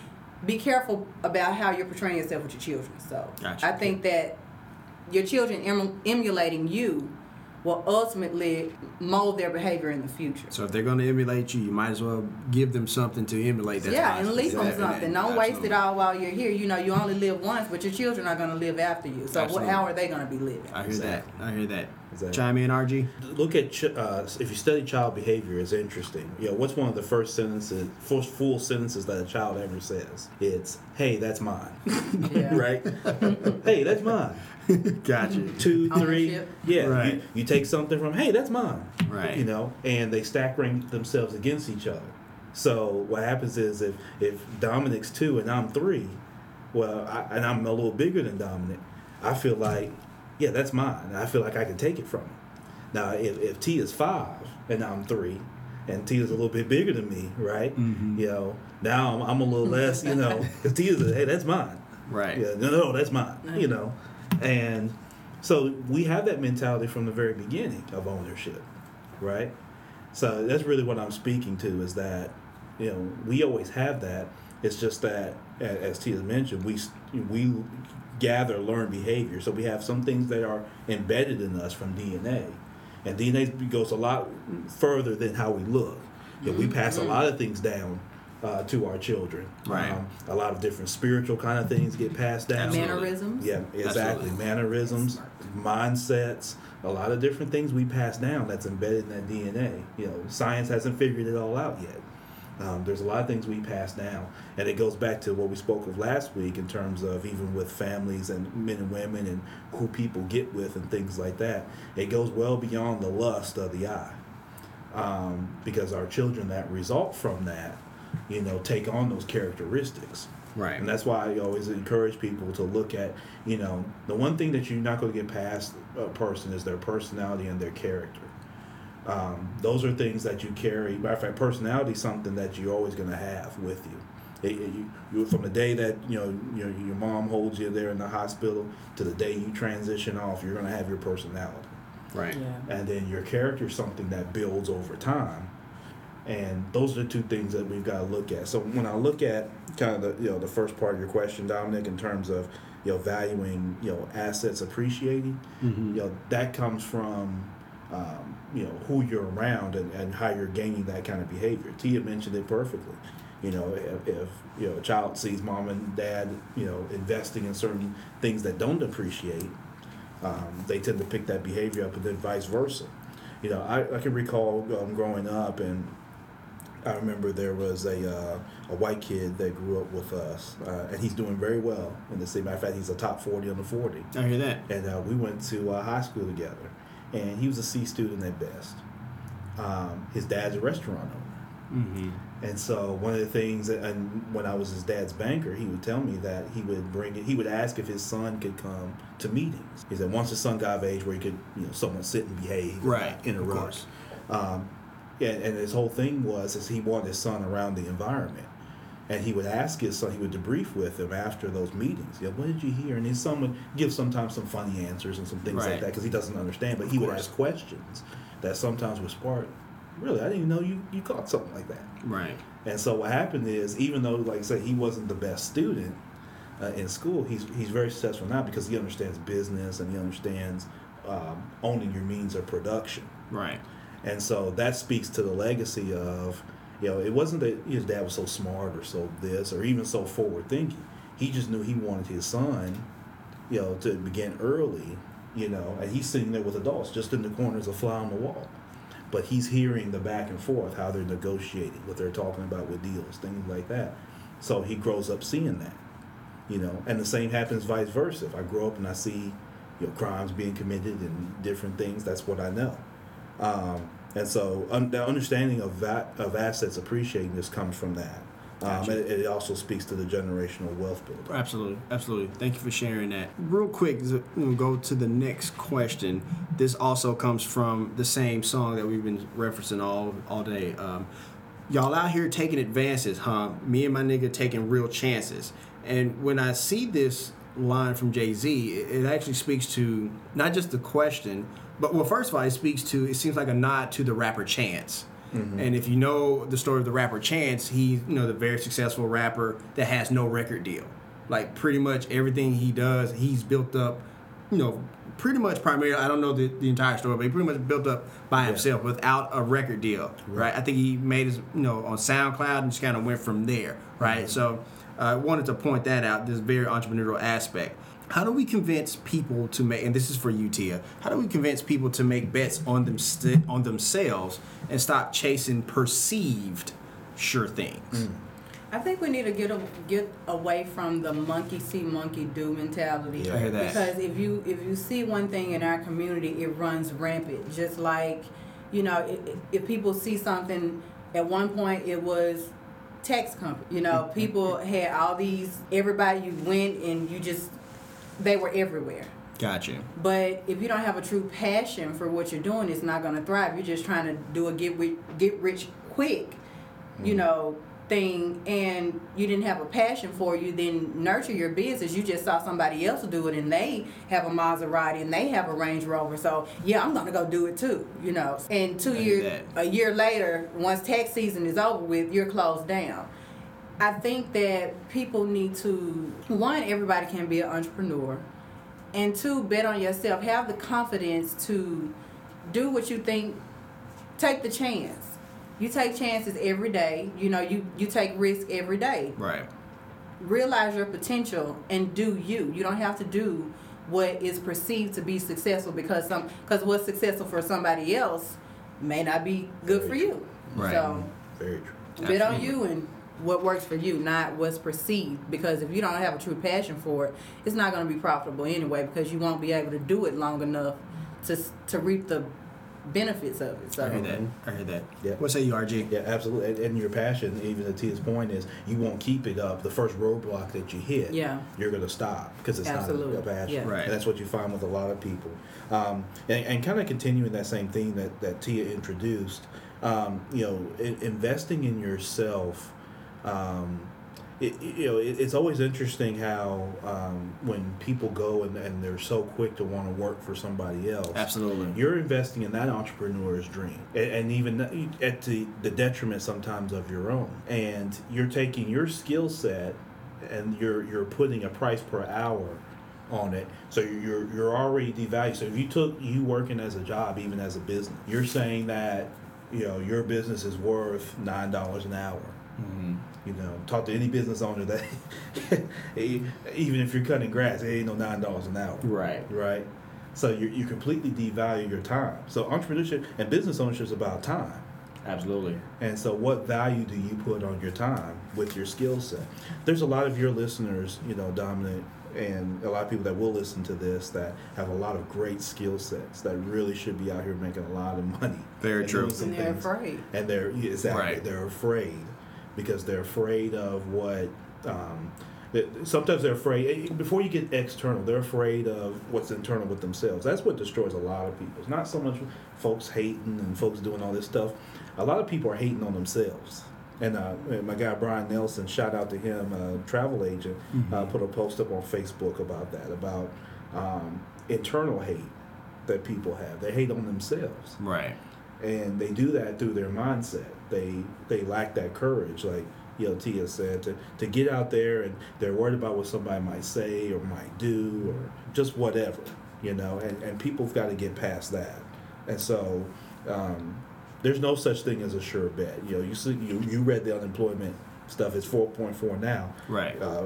be careful about how you're portraying yourself with your children. So Gotcha. I think that your children em- emulating you will ultimately mold their behavior in the future. So if they're going to emulate you, you might as well give them something to emulate. That's yeah, and leave them something. Don't waste it all while you're here. You know, you only live once, but your children are going to live after you. So what, how are they going to be living? I hear that. I hear that. Exactly. Chime in, RG. look at ch- uh, if you study child behavior it's interesting you know what's one of the first sentences first full sentences that a child ever says it's hey that's mine Yeah. right hey that's mine Gotcha. two three yeah Right. you, you take something from hey that's mine Right. you know and they stack rank themselves against each other so what happens is if if dominic's two and i'm three well I, and i'm a little bigger than dominic i feel like yeah that's mine i feel like i can take it from him now if, if t is five and i'm three and T is a little bit bigger than me, right? Mm-hmm. You know, now I'm, I'm a little less, you know, because T is, a, hey, that's mine. Right. Yeah, no, no, that's mine. You know, and so we have that mentality from the very beginning of ownership, right? So that's really what I'm speaking to is that, you know, we always have that. It's just that, as Tia mentioned, we we gather learned behavior. So we have some things that are embedded in us from DNA, and DNA goes a lot further than how we look. Know, we pass a mm-hmm. lot of things down. Uh, to our children, Right. Um, a lot of different spiritual kind of things get passed down. Mannerisms. Yeah, exactly. Absolutely. Mannerisms, mindsets, a lot of different things we pass down that's embedded in that DNA. You know, science hasn't figured it all out yet. Um, there's a lot of things we pass down, and it goes back to what we spoke of last week in terms of even with families and men and women and who people get with and things like that. It goes well beyond the lust of the eye, um, because our children that result from that, you know, take on those characteristics. Right. And that's why I always encourage people to look at, you know, the one thing that you're not going to get past a person is their personality and their character. Um, those are things that you carry. Matter of fact, personality is something that you're always going to have with you. It, it- you, you. From the day that you know your, your mom holds you there in the hospital to the day you transition off, you're going to have your personality Right. Yeah. and then your character is something that builds over time and those are the two things that we've got to look at. So when i look at kind of the you know the first part of your question dominic in terms of you know valuing you know assets appreciating you know that comes from um, you know who you're around and, and how you're gaining that kind of behavior. Tia mentioned it perfectly. You know if, if you know a child sees mom and dad you know investing in certain things that don't appreciate um, they tend to pick that behavior up, and then vice versa. You know, I, I can recall um, growing up, and I remember there was a uh, a white kid that grew up with us, uh, and he's doing very well in the city. Matter of fact, he's a top forty under forty. I hear that. And uh, we went to uh, high school together, and he was a C student at best. Um, his dad's a restaurant owner. Mm-hmm. And so one of the things, that, and when I was his dad's banker, he would tell me that he would bring it. He would ask if his son could come to meetings. He said once his son got of age where he could, you know, someone sit and behave, Right, interrupt. course. Um, yeah, and his whole thing was is he wanted his son around the environment, and he would ask his son. He would debrief with him after those meetings. Yeah, what did you hear? And his son would give sometimes some funny answers and some things Right. like that because he doesn't understand. But he would ask questions that sometimes would spark. Really, I didn't even know you, you caught something like that. Right. And so what happened is, even though, like I said, he wasn't the best student uh, in school, he's he's very successful now because he understands business and he understands um, owning your means of production. Right. And so that speaks to the legacy of, you know, it wasn't that his dad was so smart or so this or even so forward thinking. He just knew he wanted his son, you know, to begin early, you know, and he's sitting there with adults just in the corners of fly on the wall. But he's hearing the back and forth, how they're negotiating, what they're talking about with deals, things like that. So he grows up seeing that, you know, and the same happens vice versa. If I grow up and I see, you know, crimes being committed and different things, that's what I know. Um, and so un- the understanding of that of assets appreciating this comes from that. Um, Gotcha. it, it also speaks to the generational wealth building. Absolutely, absolutely. Thank you for sharing that. Real quick, we'll go to the next question. This also comes from the same song that we've been referencing all all day. Um, Y'all out here taking advances, huh? Me and my nigga taking real chances. And when I see this line from Jay Z, it, it actually speaks to not just the question, but well, first of all, it speaks to it seems like a nod to the rapper Chance. Mm-hmm. And if you know the story of the rapper Chance, he's you know the very successful rapper that has no record deal. Like pretty much everything he does, he's built up, you know, pretty much primarily. I don't know the, the entire story, but he pretty much built up by himself without a record deal, right? I think he made his you know on SoundCloud and just kind of went from there, right? Mm-hmm. So I wanted to point that out. This very entrepreneurial aspect. How do we convince people to make? And this is for you, Tia. How do we convince people to make bets on them st- on themselves and stop chasing perceived sure things? Mm. I think we need to get a, get away from the monkey see monkey do mentality. Yeah, I hear that. Because if you if you see one thing in our community, it runs rampant. Just like, you know, i- i- if people see something, at one point it was text company. You know, people had all these. Everybody you went and you just they were everywhere. Gotcha. But if you don't have a true passion for what you're doing, it's not going to thrive. You're just trying to do a get rich, get rich quick, you mm. know, thing, and you didn't have a passion for. You didn't nurture your business. You just saw somebody else do it, and they have a Maserati and they have a Range Rover. So yeah, I'm going to go do it too, you know. And two years, a year later, once tax season is over with, you're closed down. I think that people need to one, everybody can be an entrepreneur, and two, bet on yourself. Have the confidence to do what you think. Take the chance. You take chances every day. You know, you you take risk every day. Right. Realize your potential and do you. You don't have to do what is perceived to be successful because some because what's successful for somebody else may not be good for you. Right. So Very true. bet on you and what works for you, not what's perceived. Because if you don't have a true passion for it, it's not going to be profitable anyway. Because you won't be able to do it long enough to to reap the benefits of it. So I hear that. I hear that. Yeah. What say you, RG? Yeah, absolutely. And, and your passion, even to Tia's point, is you won't keep it up. The first roadblock that you hit, Yeah. you're going to stop because it's Absolutely. not a passion. Yeah. Right. And that's what you find with a lot of people. Um, and, and kind of continuing that same theme that, that Tia introduced, um, you know, i- investing in yourself. Um, it, you know, it, it's always interesting how um, when people go and, and they're so quick to want to work for somebody else. Absolutely. You're investing in that entrepreneur's dream, and, and even at the, the detriment sometimes of your own. And you're taking your skill set, and you're you're putting a price per hour on it. So you're you're already devalued. So if you took you working as a job, even as a business, you're saying that you know your business is worth nine dollars an hour. Mm-hmm. You know, talk to any business owner that even if you're cutting grass, it ain't no nine dollars an hour Right. right? So you you completely devalue your time. So entrepreneurship and business ownership is about time. Absolutely. And so, what value do you put on your time with your skill set? There's a lot of your listeners, you know, Dominic, and a lot of people that will listen to this that have a lot of great skill sets that really should be out here making a lot of money. Very and true. And they're things. afraid. And they're exactly Right. they're afraid because they're afraid of what. Um, Sometimes they're afraid. eh, Before you get external, they're afraid of what's internal with themselves. That's what destroys a lot of people. It's not so much folks hating and folks doing all this stuff. A lot of people are hating on themselves. And uh, my guy Brian Nelson, shout out to him, uh, travel agent, uh, put a post up on Facebook about that, about um, internal hate that people have. They hate on themselves Right. and they do that through their mindset. They they lack that courage, like you know Tia said, to, to get out there and they're worried about what somebody might say or might do or just whatever, you know. And and people've got to get past that. And so um, there's no such thing as a sure bet. You know, you see, you you read the unemployment stuff. It's 4.4 now. Right. Uh,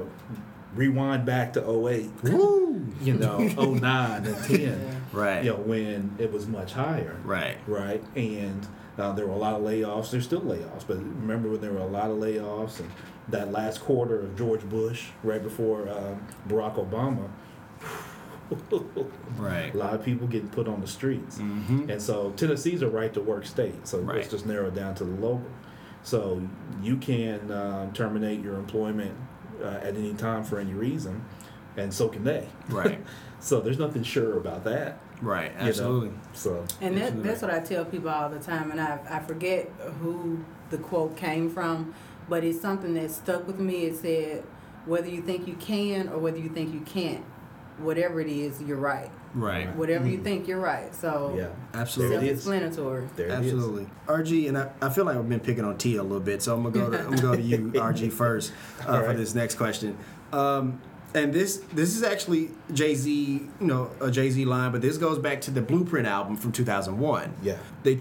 rewind back to 08. Woo! You know, 09 and 10. Right. You know, when it was much higher Right. right? And uh, there were a lot of layoffs. There's still layoffs, but remember when there were a lot of layoffs and that last quarter of George Bush, right before um, Barack Obama, Right. a lot of people getting put on the streets. And so Tennessee's a right to work state, so Right. let's just narrow down to the local. So you can um, terminate your employment uh, at any time for any reason, and so can they. Right. so there's nothing sure about that. Right. you know? Absolutely. So And that, that's what I tell people all the time, and I, I forget who the quote came from, but it's something that stuck with me. It said, whether you think you can or whether you think you can't, whatever it is, you're right. Right. Whatever you think, you're right. So yeah, Absolutely. There it is. self-explanatory. There it is. Absolutely. RG, and I, I feel like I've been picking on T a little bit, so I'm gonna go to I'm gonna go to you, RG, first uh, for this next question. Um, and this this is actually Jay Z, you know, a Jay Z line, but this goes back to the Blueprint album from 2001. Yeah. They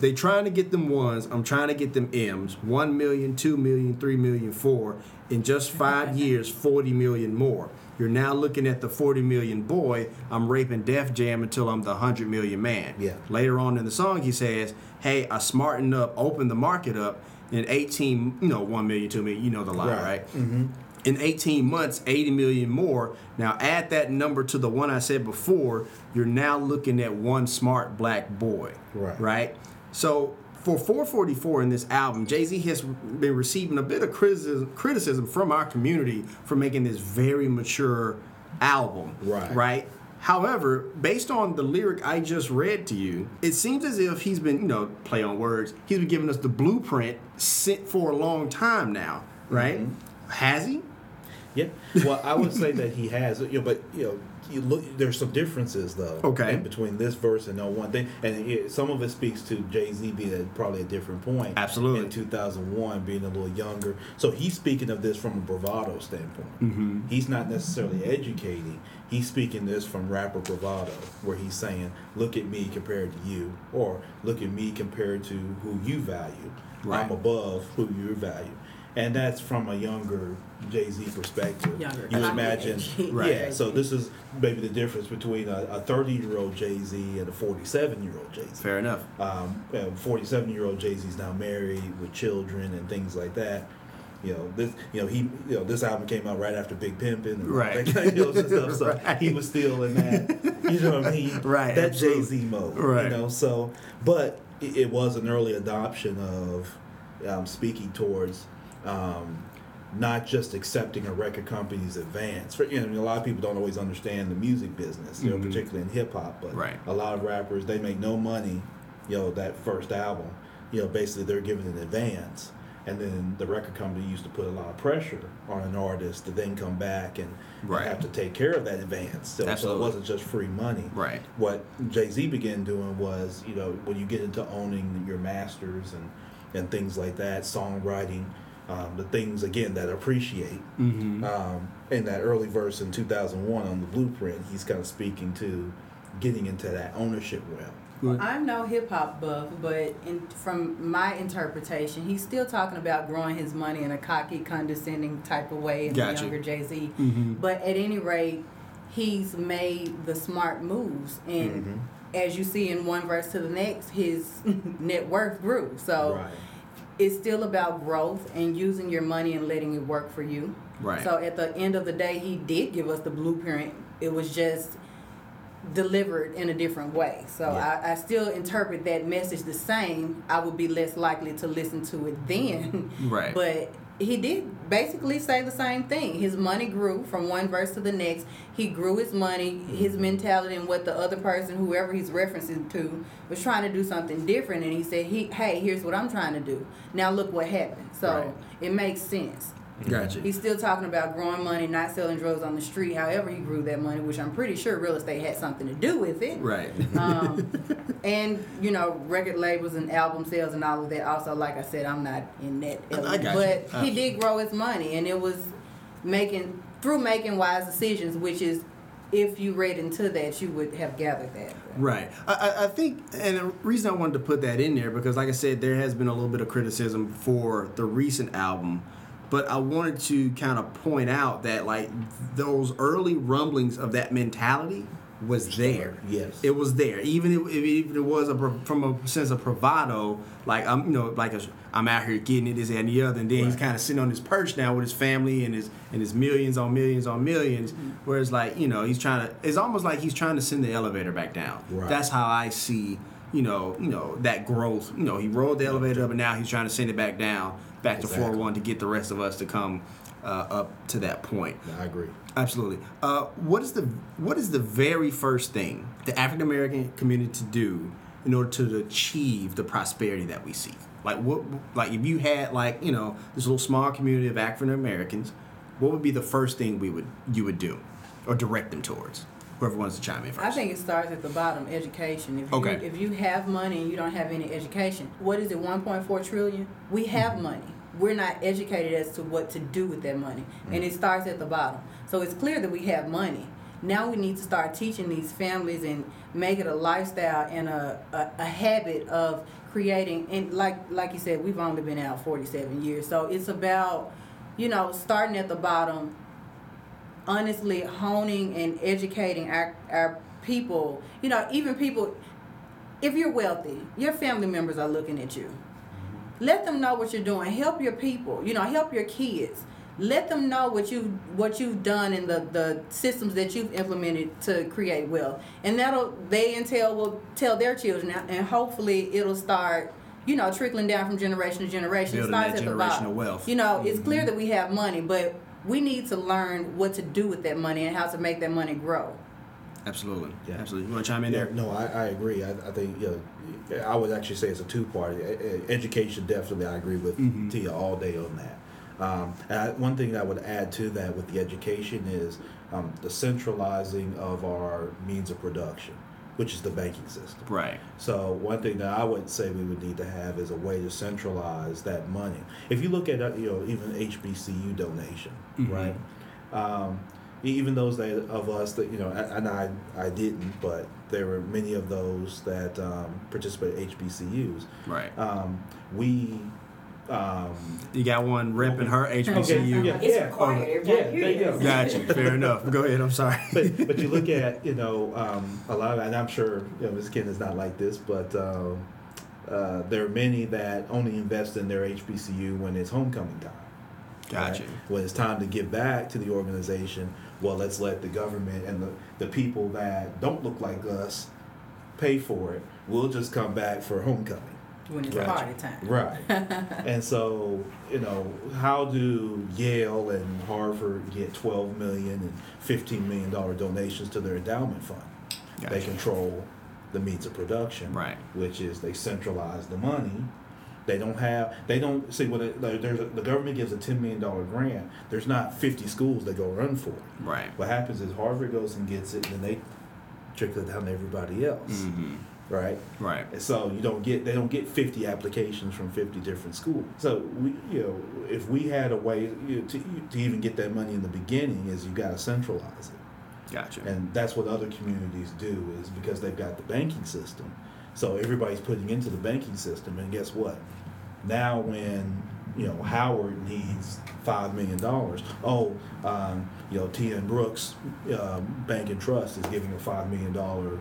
they trying to get them ones. I'm trying to get them M's. One million, two million, three million, four. In just five years, 40 million more. You're now looking at the 40 million boy. I'm raping Def Jam until I'm the 100 million man. Yeah. Later on in the song, he says, "Hey, I smartened up, opened the market up in 18, you know, 1 million, 2 million, you know the line, Right. right? Mm-hmm. In 18 months, 80 million more. Now add that number to the one I said before. You're now looking at one smart black boy, Right. Right. So for 444 in this album, Jay Z has been receiving a bit of criticism, criticism from our community for making this very mature album, Right. Right. However, based on the lyric I just read to you, it seems as if he's been, you know, play on words, he's been giving us the blueprint sent for a long time now, right? Mm-hmm. Has he? Yeah. Well, I would say that he has, you know, but you know, you look. There's some differences though. Okay. between this verse and no one thing, and it, some of it speaks to Jay Z being at probably a different point. Absolutely. In 2001, being a little younger, so he's speaking of this from a bravado standpoint. Mm-hmm. He's not necessarily educating. He's speaking this from rapper bravado, where he's saying, "Look at me compared to you," or "Look at me compared to who you value. Right. I'm above who you value." And that's from a younger Jay Z perspective. Younger. You Right. imagine, Right. yeah. So this is maybe the difference between a 30 year old Jay Z and a 47 year old Jay Z. Fair enough. Um, 47 year old Jay Z is now married with children and things like that. You know this. You know he. You know this album came out right after Big Pimpin' and all Right. that kind of stuff. So Right. he was still in that. You know what I mean? Right, That. Jay Z mode. Right. You know. So, but it, it was an early adoption of um, speaking towards. Um, not just accepting a record company's advance. For, you know, a lot of people don't always understand the music business, you know, particularly in hip hop. But Mm-hmm. Right. a lot of rappers they make no money, you know, that first album. You know, basically they're given an advance, and then the record company used to put a lot of pressure on an artist to then come back and, and Right. have to take care of that advance. So, so it wasn't just free money. Right. What Jay Z began doing was, you know, when you get into owning your masters and and things like that, songwriting, um, the things again that I appreciate. Mm-hmm. Um, in that early verse in 2001 on the Blueprint, he's kind of speaking to getting into that ownership realm. I'm no hip hop buff, but in, from my interpretation, he's still talking about growing his money in a cocky, condescending type of way in Gotcha. the younger Jay Z. Mm-hmm. But at any rate, he's made the smart moves, and as you see in one verse to the next, his net worth grew. So Right. It's still about growth and using your money and letting it work for you. Right. So at the end of the day, he did give us the blueprint. It was just delivered in a different way. So Yeah. I, I still interpret that message the same. I would be less likely to listen to it then. Right. But he did basically say the same thing. His money grew from one verse to the next. He grew his money, his mentality, and what the other person, whoever he's referencing to, was trying to do something different. And he said, "He, hey, here's what I'm trying to do. Now look what happened." So Right. it makes sense. Gotcha. He's still talking about growing money, not selling drugs on the street. However, he grew that money, which I'm pretty sure real estate had something to do with it. Right. Um, and you know, record labels and album sales and all of that. Also, like I said, I'm not in that. Element. you. but Uh. he did grow his money, and it was making through making wise decisions, which is, if you read into that, you would have gathered that. Right. I- I think, and the reason I wanted to put that in there because, like I said, there has been a little bit of criticism for the recent album, but I wanted to kind of point out that like those early rumblings of that mentality was there. Yes. It was there. Even if, if it was a, from a sense of bravado, like I'm, you know, like a, I'm out here getting it, this and the other, and then he's kind of sitting on his perch now with his family and his and his millions on millions on 1000000s mm-hmm. Whereas, like you know, he's trying to. It's almost like he's trying to send the elevator back down. Right. That's how I see, you know, you know that growth. You know, he rolled the elevator up, and now he's trying to send it back down, back to Exactly. floor one to get the rest of us to come uh, up to that point. I agree. Absolutely. Uh, what is the what is the very first thing the African American community to do in order to achieve the prosperity that we see? Like what? Like if you had like you know this little small community of African Americans, what would be the first thing we would you would do, or direct them towards? Whoever wants to chime in first. I think it starts at the bottom, education. If Okay. you if you have money and you don't have any education, what is it, one point four trillion? We have Mm-hmm. money. We're not educated as to what to do with that money. And it starts at the bottom. So it's clear that we have money. Now we need to start teaching these families and make it a lifestyle and a, a, a habit of creating and like like you said, we've only been out forty seven years. So it's about, you know, starting at the bottom, honestly honing and educating our, our people you know even people if you're wealthy your family members are looking at you. Mm-hmm. Let them know what you're doing. Help your people you know help your kids. Let them know what you what you've done and the the systems that you've implemented to create wealth. And that'll they and tell will tell their children and hopefully it'll start you know trickling down from generation to generation. Building it starts that at the bottom. wealth. you know it's clear mm-hmm. that we have money but we need to learn what to do with that money and how to make that money grow Absolutely. Yeah. Absolutely. You want to chime in Yeah, there? no, I, I agree. I, I think you know, I would actually say it's a two part. Education, definitely, I agree with Tia all day on that. Um, and I, one thing I would add to that with the education is um, the centralizing of our means of production, which is the banking system. Right. So one thing that I would say we would need to have is a way to centralize that money. If you look at uh, you know even HBCU donation, right? Um, even those that, of us that you know, and I I didn't, but there were many of those that um, participate HBCUs. Right. Um, we. Um, You got one repping her HBCU. yeah, It's yeah, required. yeah, Everybody there you go. this. Got you. Fair enough. Go ahead. I'm sorry. but but you look at you know um, a lot of and I'm sure you know Ms. Ken is not like this, but um, uh, there are many that only invest in their HBCU when it's homecoming time. Got right? you. When it's time to give back to the organization, well, let's let the government and the, the people that don't look like us pay for it. We'll just come back for homecoming. When it's Gotcha. party time Right. and so, you know, how do Yale and Harvard get 12 million and 15 million dollar donations to their endowment fund? They control the means of production, Right. Which is they centralize the money. They don't have. They don't see when it, like, there's a, the government gives a 10 million dollar grant. There's not 50 schools that go run for it. Right. What happens is Harvard goes and gets it, and then they trickle it down to everybody else, Mm-hmm. Right? Right. And so you don't get they don't get 50 applications from 50 different schools. So we you know if we had a way you know, to, to even get that money in the beginning is you got to centralize it. Gotcha. And that's what other communities do is because they've got the banking system. So everybody's putting into the banking system and guess what? Now when you know Howard needs five million dollars, oh, um, you know T. N. Brooks um, Bank and Trust is giving a five million dollar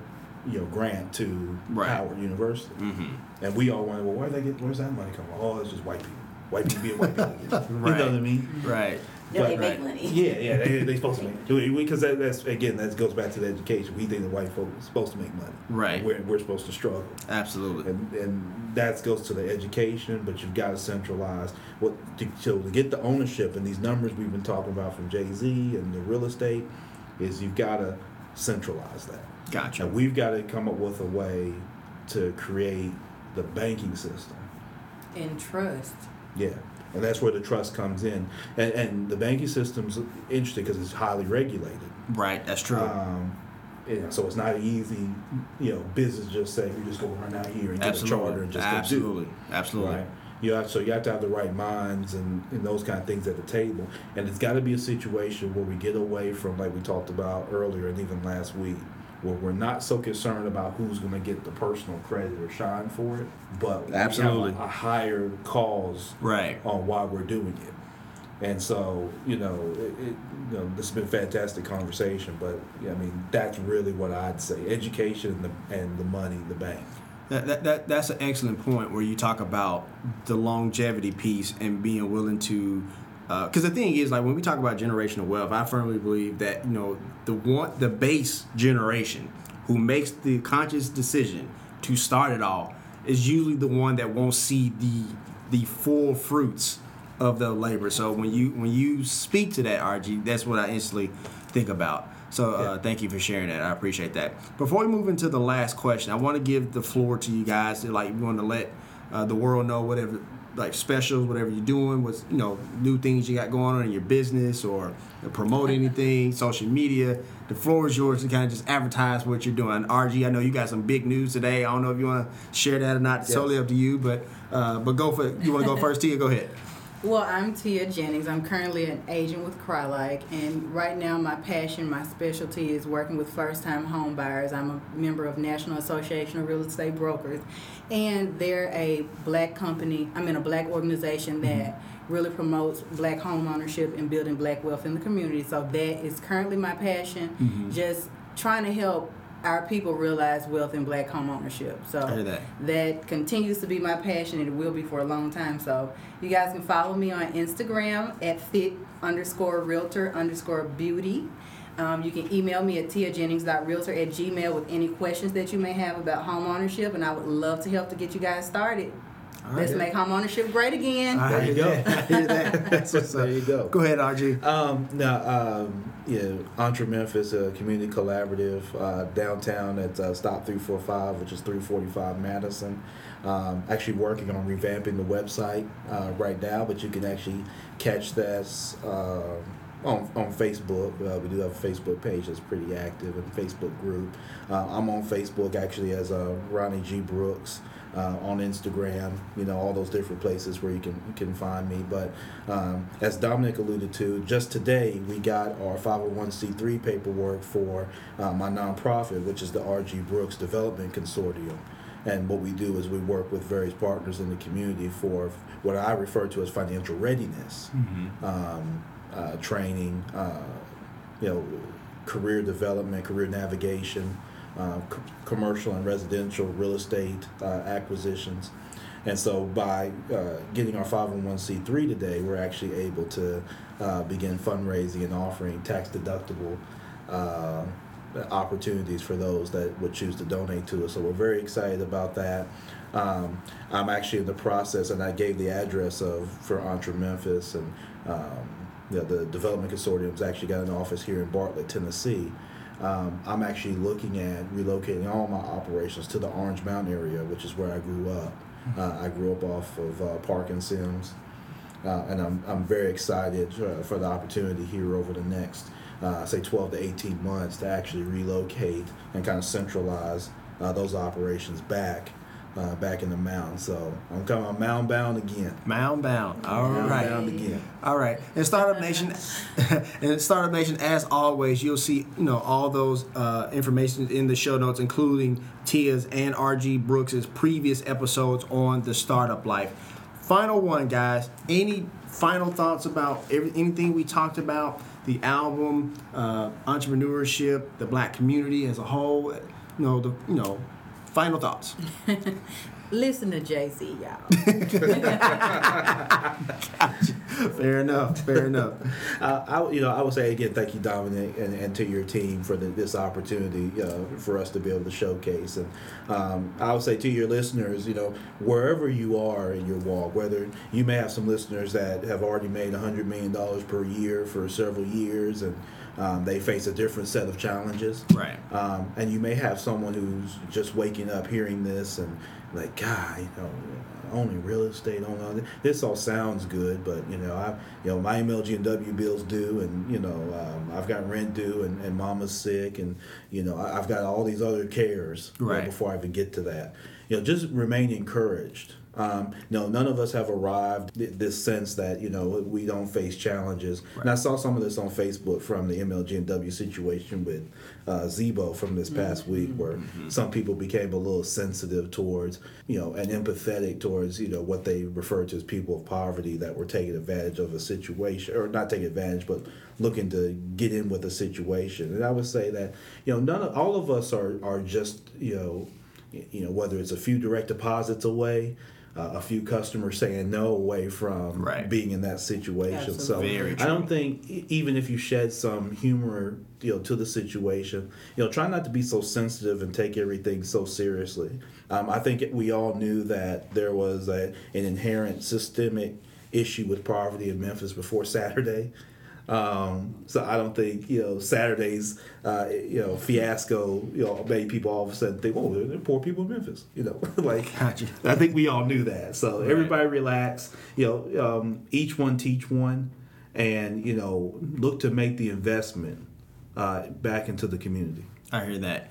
you know grant to Right. Howard University, mm-hmm. and we all wonder, well, where they get where's that money come from? Oh, it's just white people, white people being white people. You know what I mean? Right. No, they But- make money. Yeah, yeah, they they supposed to make because that, that's again that goes back to the education. We think the white folks are supposed to make money, Right. We're, we're supposed to struggle, Absolutely. and and that goes to the education. But you've got to centralize what to, so to get the ownership and these numbers we've been talking about from Jay Z and the real estate is you've got to centralize that. Gotcha. And we've got to come up with a way to create the banking system. And trust. Yeah, and that's where the trust comes in, and, and the banking system's interesting because it's highly regulated. Right. That's true. Um, yeah, so it's not easy, you know, business just say we just go run out here and get a charter and just go do. Absolutely. Absolutely. Right. You have, so you have to have the right minds and, and those kind of things at the table, and it's got to be a situation where we get away from like we talked about earlier and even last week, where we're not so concerned about who's going to get the personal credit or shine for it, but we have Absolutely. a, a higher cause Right. on why we're doing it. And so, you know, it, it, you know, this has been a fantastic conversation, but yeah, I mean, that's really what I'd say: education and the, and the money, the bank. That, that, that that's an excellent point where you talk about the longevity piece and being willing to uh, because the thing is like when we talk about generational wealth i firmly believe that you know the one the base generation who makes the conscious decision to start it all is usually the one that won't see the the full fruits of the labor. So when you when you speak to that rg that's what i instantly think about so uh, thank you for sharing that. I appreciate that. Before we move into the last question, I want to give the floor to you guys. Like, we want to let uh, the world know whatever, like specials, whatever you're doing, what's you know, new things you got going on in your business or promote anything, social media. The floor is yours to kind of just advertise what you're doing. RG, I know you got some big news today. I don't know if you want to share that or not. It's Yes. totally up to you, but uh, but go for you want to go first, Tia? Go ahead. Well, I'm Tia Jennings. I'm currently an agent with Crye-Leike, and right now my passion, my specialty is working with first-time home buyers. I'm a member of National Association of Real Estate Brokers, and they're a black company. I'm in a black organization that mm-hmm. really promotes black home ownership and building black wealth in the community. So that is currently my passion. Mm-hmm. Just trying to help our people realize wealth in black home ownership. So that. that continues to be my passion and it will be for a long time. So you guys can follow me on Instagram at fit underscore realtor underscore beauty. Um, you can email me at tiajennings.realtor at gmail with any questions that you may have about home ownership and I would love to help to get you guys started. Let's make home ownership great again. I There you go. that. I hear that. That's what's up. There you go. Go ahead, RG. Um, now, um, yeah, Entre Memphis, a community collaborative uh, downtown at uh, Stop 345, which is 345 Madison. Um, actually working on revamping the website uh, right now, but you can actually catch this uh, on, on Facebook. Uh, we do have a Facebook page that's pretty active and Facebook group. Uh, I'm on Facebook actually as uh, Ronnie G. Brooks uh, on Instagram, you know, all those different places where you can you can find me. But um, as Dominic alluded to, just today we got our 501c3 paperwork for uh, my nonprofit, which is the RG Brooks Development Consortium. And what we do is we work with various partners in the community for what I refer to as financial readiness, um, uh, training, uh, you know, career development, career navigation, uh, c- commercial and residential real estate uh, acquisitions. And so by uh, getting our 501c3 today, we're actually able to begin fundraising and offering tax deductible opportunities for those that would choose to donate to us. So we're very excited about that. Um, I'm actually in the process, and I gave the address of for Entre Memphis, and um, you know, the Development Consortium's actually got an office here in Bartlett, Tennessee. Um, I'm actually looking at relocating all my operations to the Orange Mound area, which is where I grew up. Uh, I grew up off of uh, Park and Sims, uh, and I'm, I'm very excited uh, for the opportunity here over the next, uh, say, 12 to 18 months to actually relocate and kind of centralize uh, those operations back, uh, back in the mountains. So I'm coming, I'm mound bound again. Mound bound. All Mound right. bound again. All right. And Startup Nation, and Startup Nation, as always, you'll see you know all those uh, information in the show notes, including Tia's and RG Brooks's previous episodes on the startup life. Final one, guys. Any final thoughts about every, anything we talked about? The album, uh, entrepreneurship, the black community as a whole. you know, the you know, final thoughts. Listen to Jay Z, y'all. fair enough. Fair enough. Uh, I, you know, I would say again, thank you, Dominic, and, and to your team for the, this opportunity uh, for us to be able to showcase. And um, I would say to your listeners, you know, wherever you are in your walk, whether you may have some listeners that have already made hundred million dollars per year for several years, and um, they face a different set of challenges. Right. Um, and you may have someone who's just waking up hearing this and like, God, you know, only real estate, only this all sounds good, but you know, I, you know, my MLG and W bills due, and you know, um, I've got rent due, and, and Mama's sick, and you know, I, I've got all these other cares you know, Right. before I even get to that. You know, just remain encouraged. Um, no, none of us have arrived. th- This sense that you know we don't face challenges, and I saw some of this on Facebook from the MLG and W situation with uh, Zebo from this past week, where some people became a little sensitive towards you know and empathetic towards you know what they refer to as people of poverty that were taking advantage of a situation or not taking advantage, but looking to get in with a situation. And I would say that you know none of all of us are are just you know you know whether it's a few direct deposits away uh, a few customers saying no away from Right. being in that situation so Absolutely. Very i don't think e- even if you shed some humor you know to the situation you know try not to be so sensitive and take everything so seriously um, i think we all knew that there was a, an inherent systemic issue with poverty in memphis before saturday um, so I don't think you know Saturday's uh, you know fiasco you know made people all of a sudden think, oh, there are poor people in Memphis. You know, like Gotcha. I think we all knew that. So everybody relax. You know, um, each one teach one, and you know look to make the investment uh, back into the community. I hear that.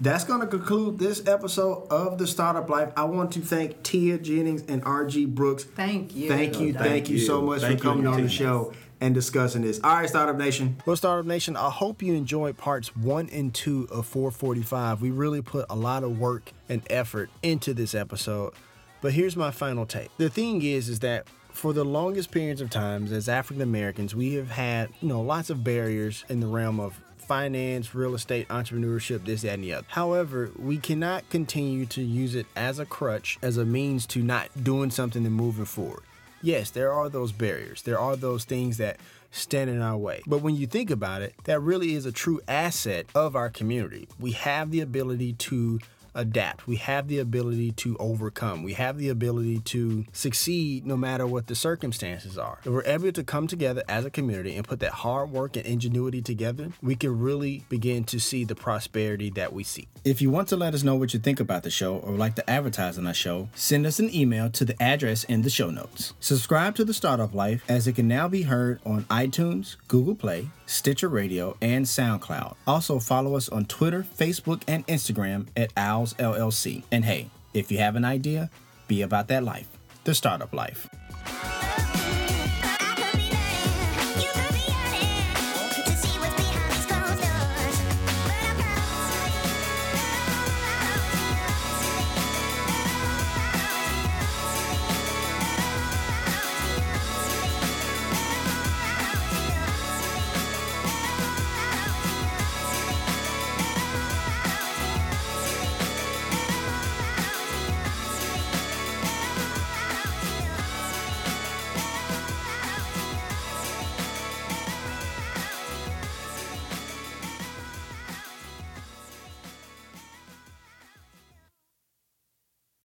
That's going to conclude this episode of the Startup Life. I want to thank Tia Jennings and RG Brooks. Thank you. Thank you, Thank thank you so much Thank for coming on the team. show and discussing this. All right, Startup Nation. Well, Startup Nation, I hope you enjoyed parts one and two of 445. We really put a lot of work and effort into this episode. But here's my final take. The thing is, is that for the longest periods of times as African Americans, we have had, you know, lots of barriers in the realm of finance, real estate, entrepreneurship, this, that, and the other. However, we cannot continue to use it as a crutch, as a means to not doing something and moving forward. Yes, there are those barriers. There are those things that stand in our way. But when you think about it, that really is a true asset of our community. We have the ability to adapt. We have the ability to overcome. We have the ability to succeed no matter what the circumstances are. If we're able to come together as a community and put that hard work and ingenuity together, we can really begin to see the prosperity that we see. If you want to let us know what you think about the show or like to advertise on our show, send us an email to the address in the show notes. Subscribe to the Startup Life as it can now be heard on iTunes, Google Play, Stitcher Radio, and SoundCloud. Also follow us on Twitter, Facebook, and Instagram at OWLS LLC. And hey, if you have an idea, be about that life, the startup life.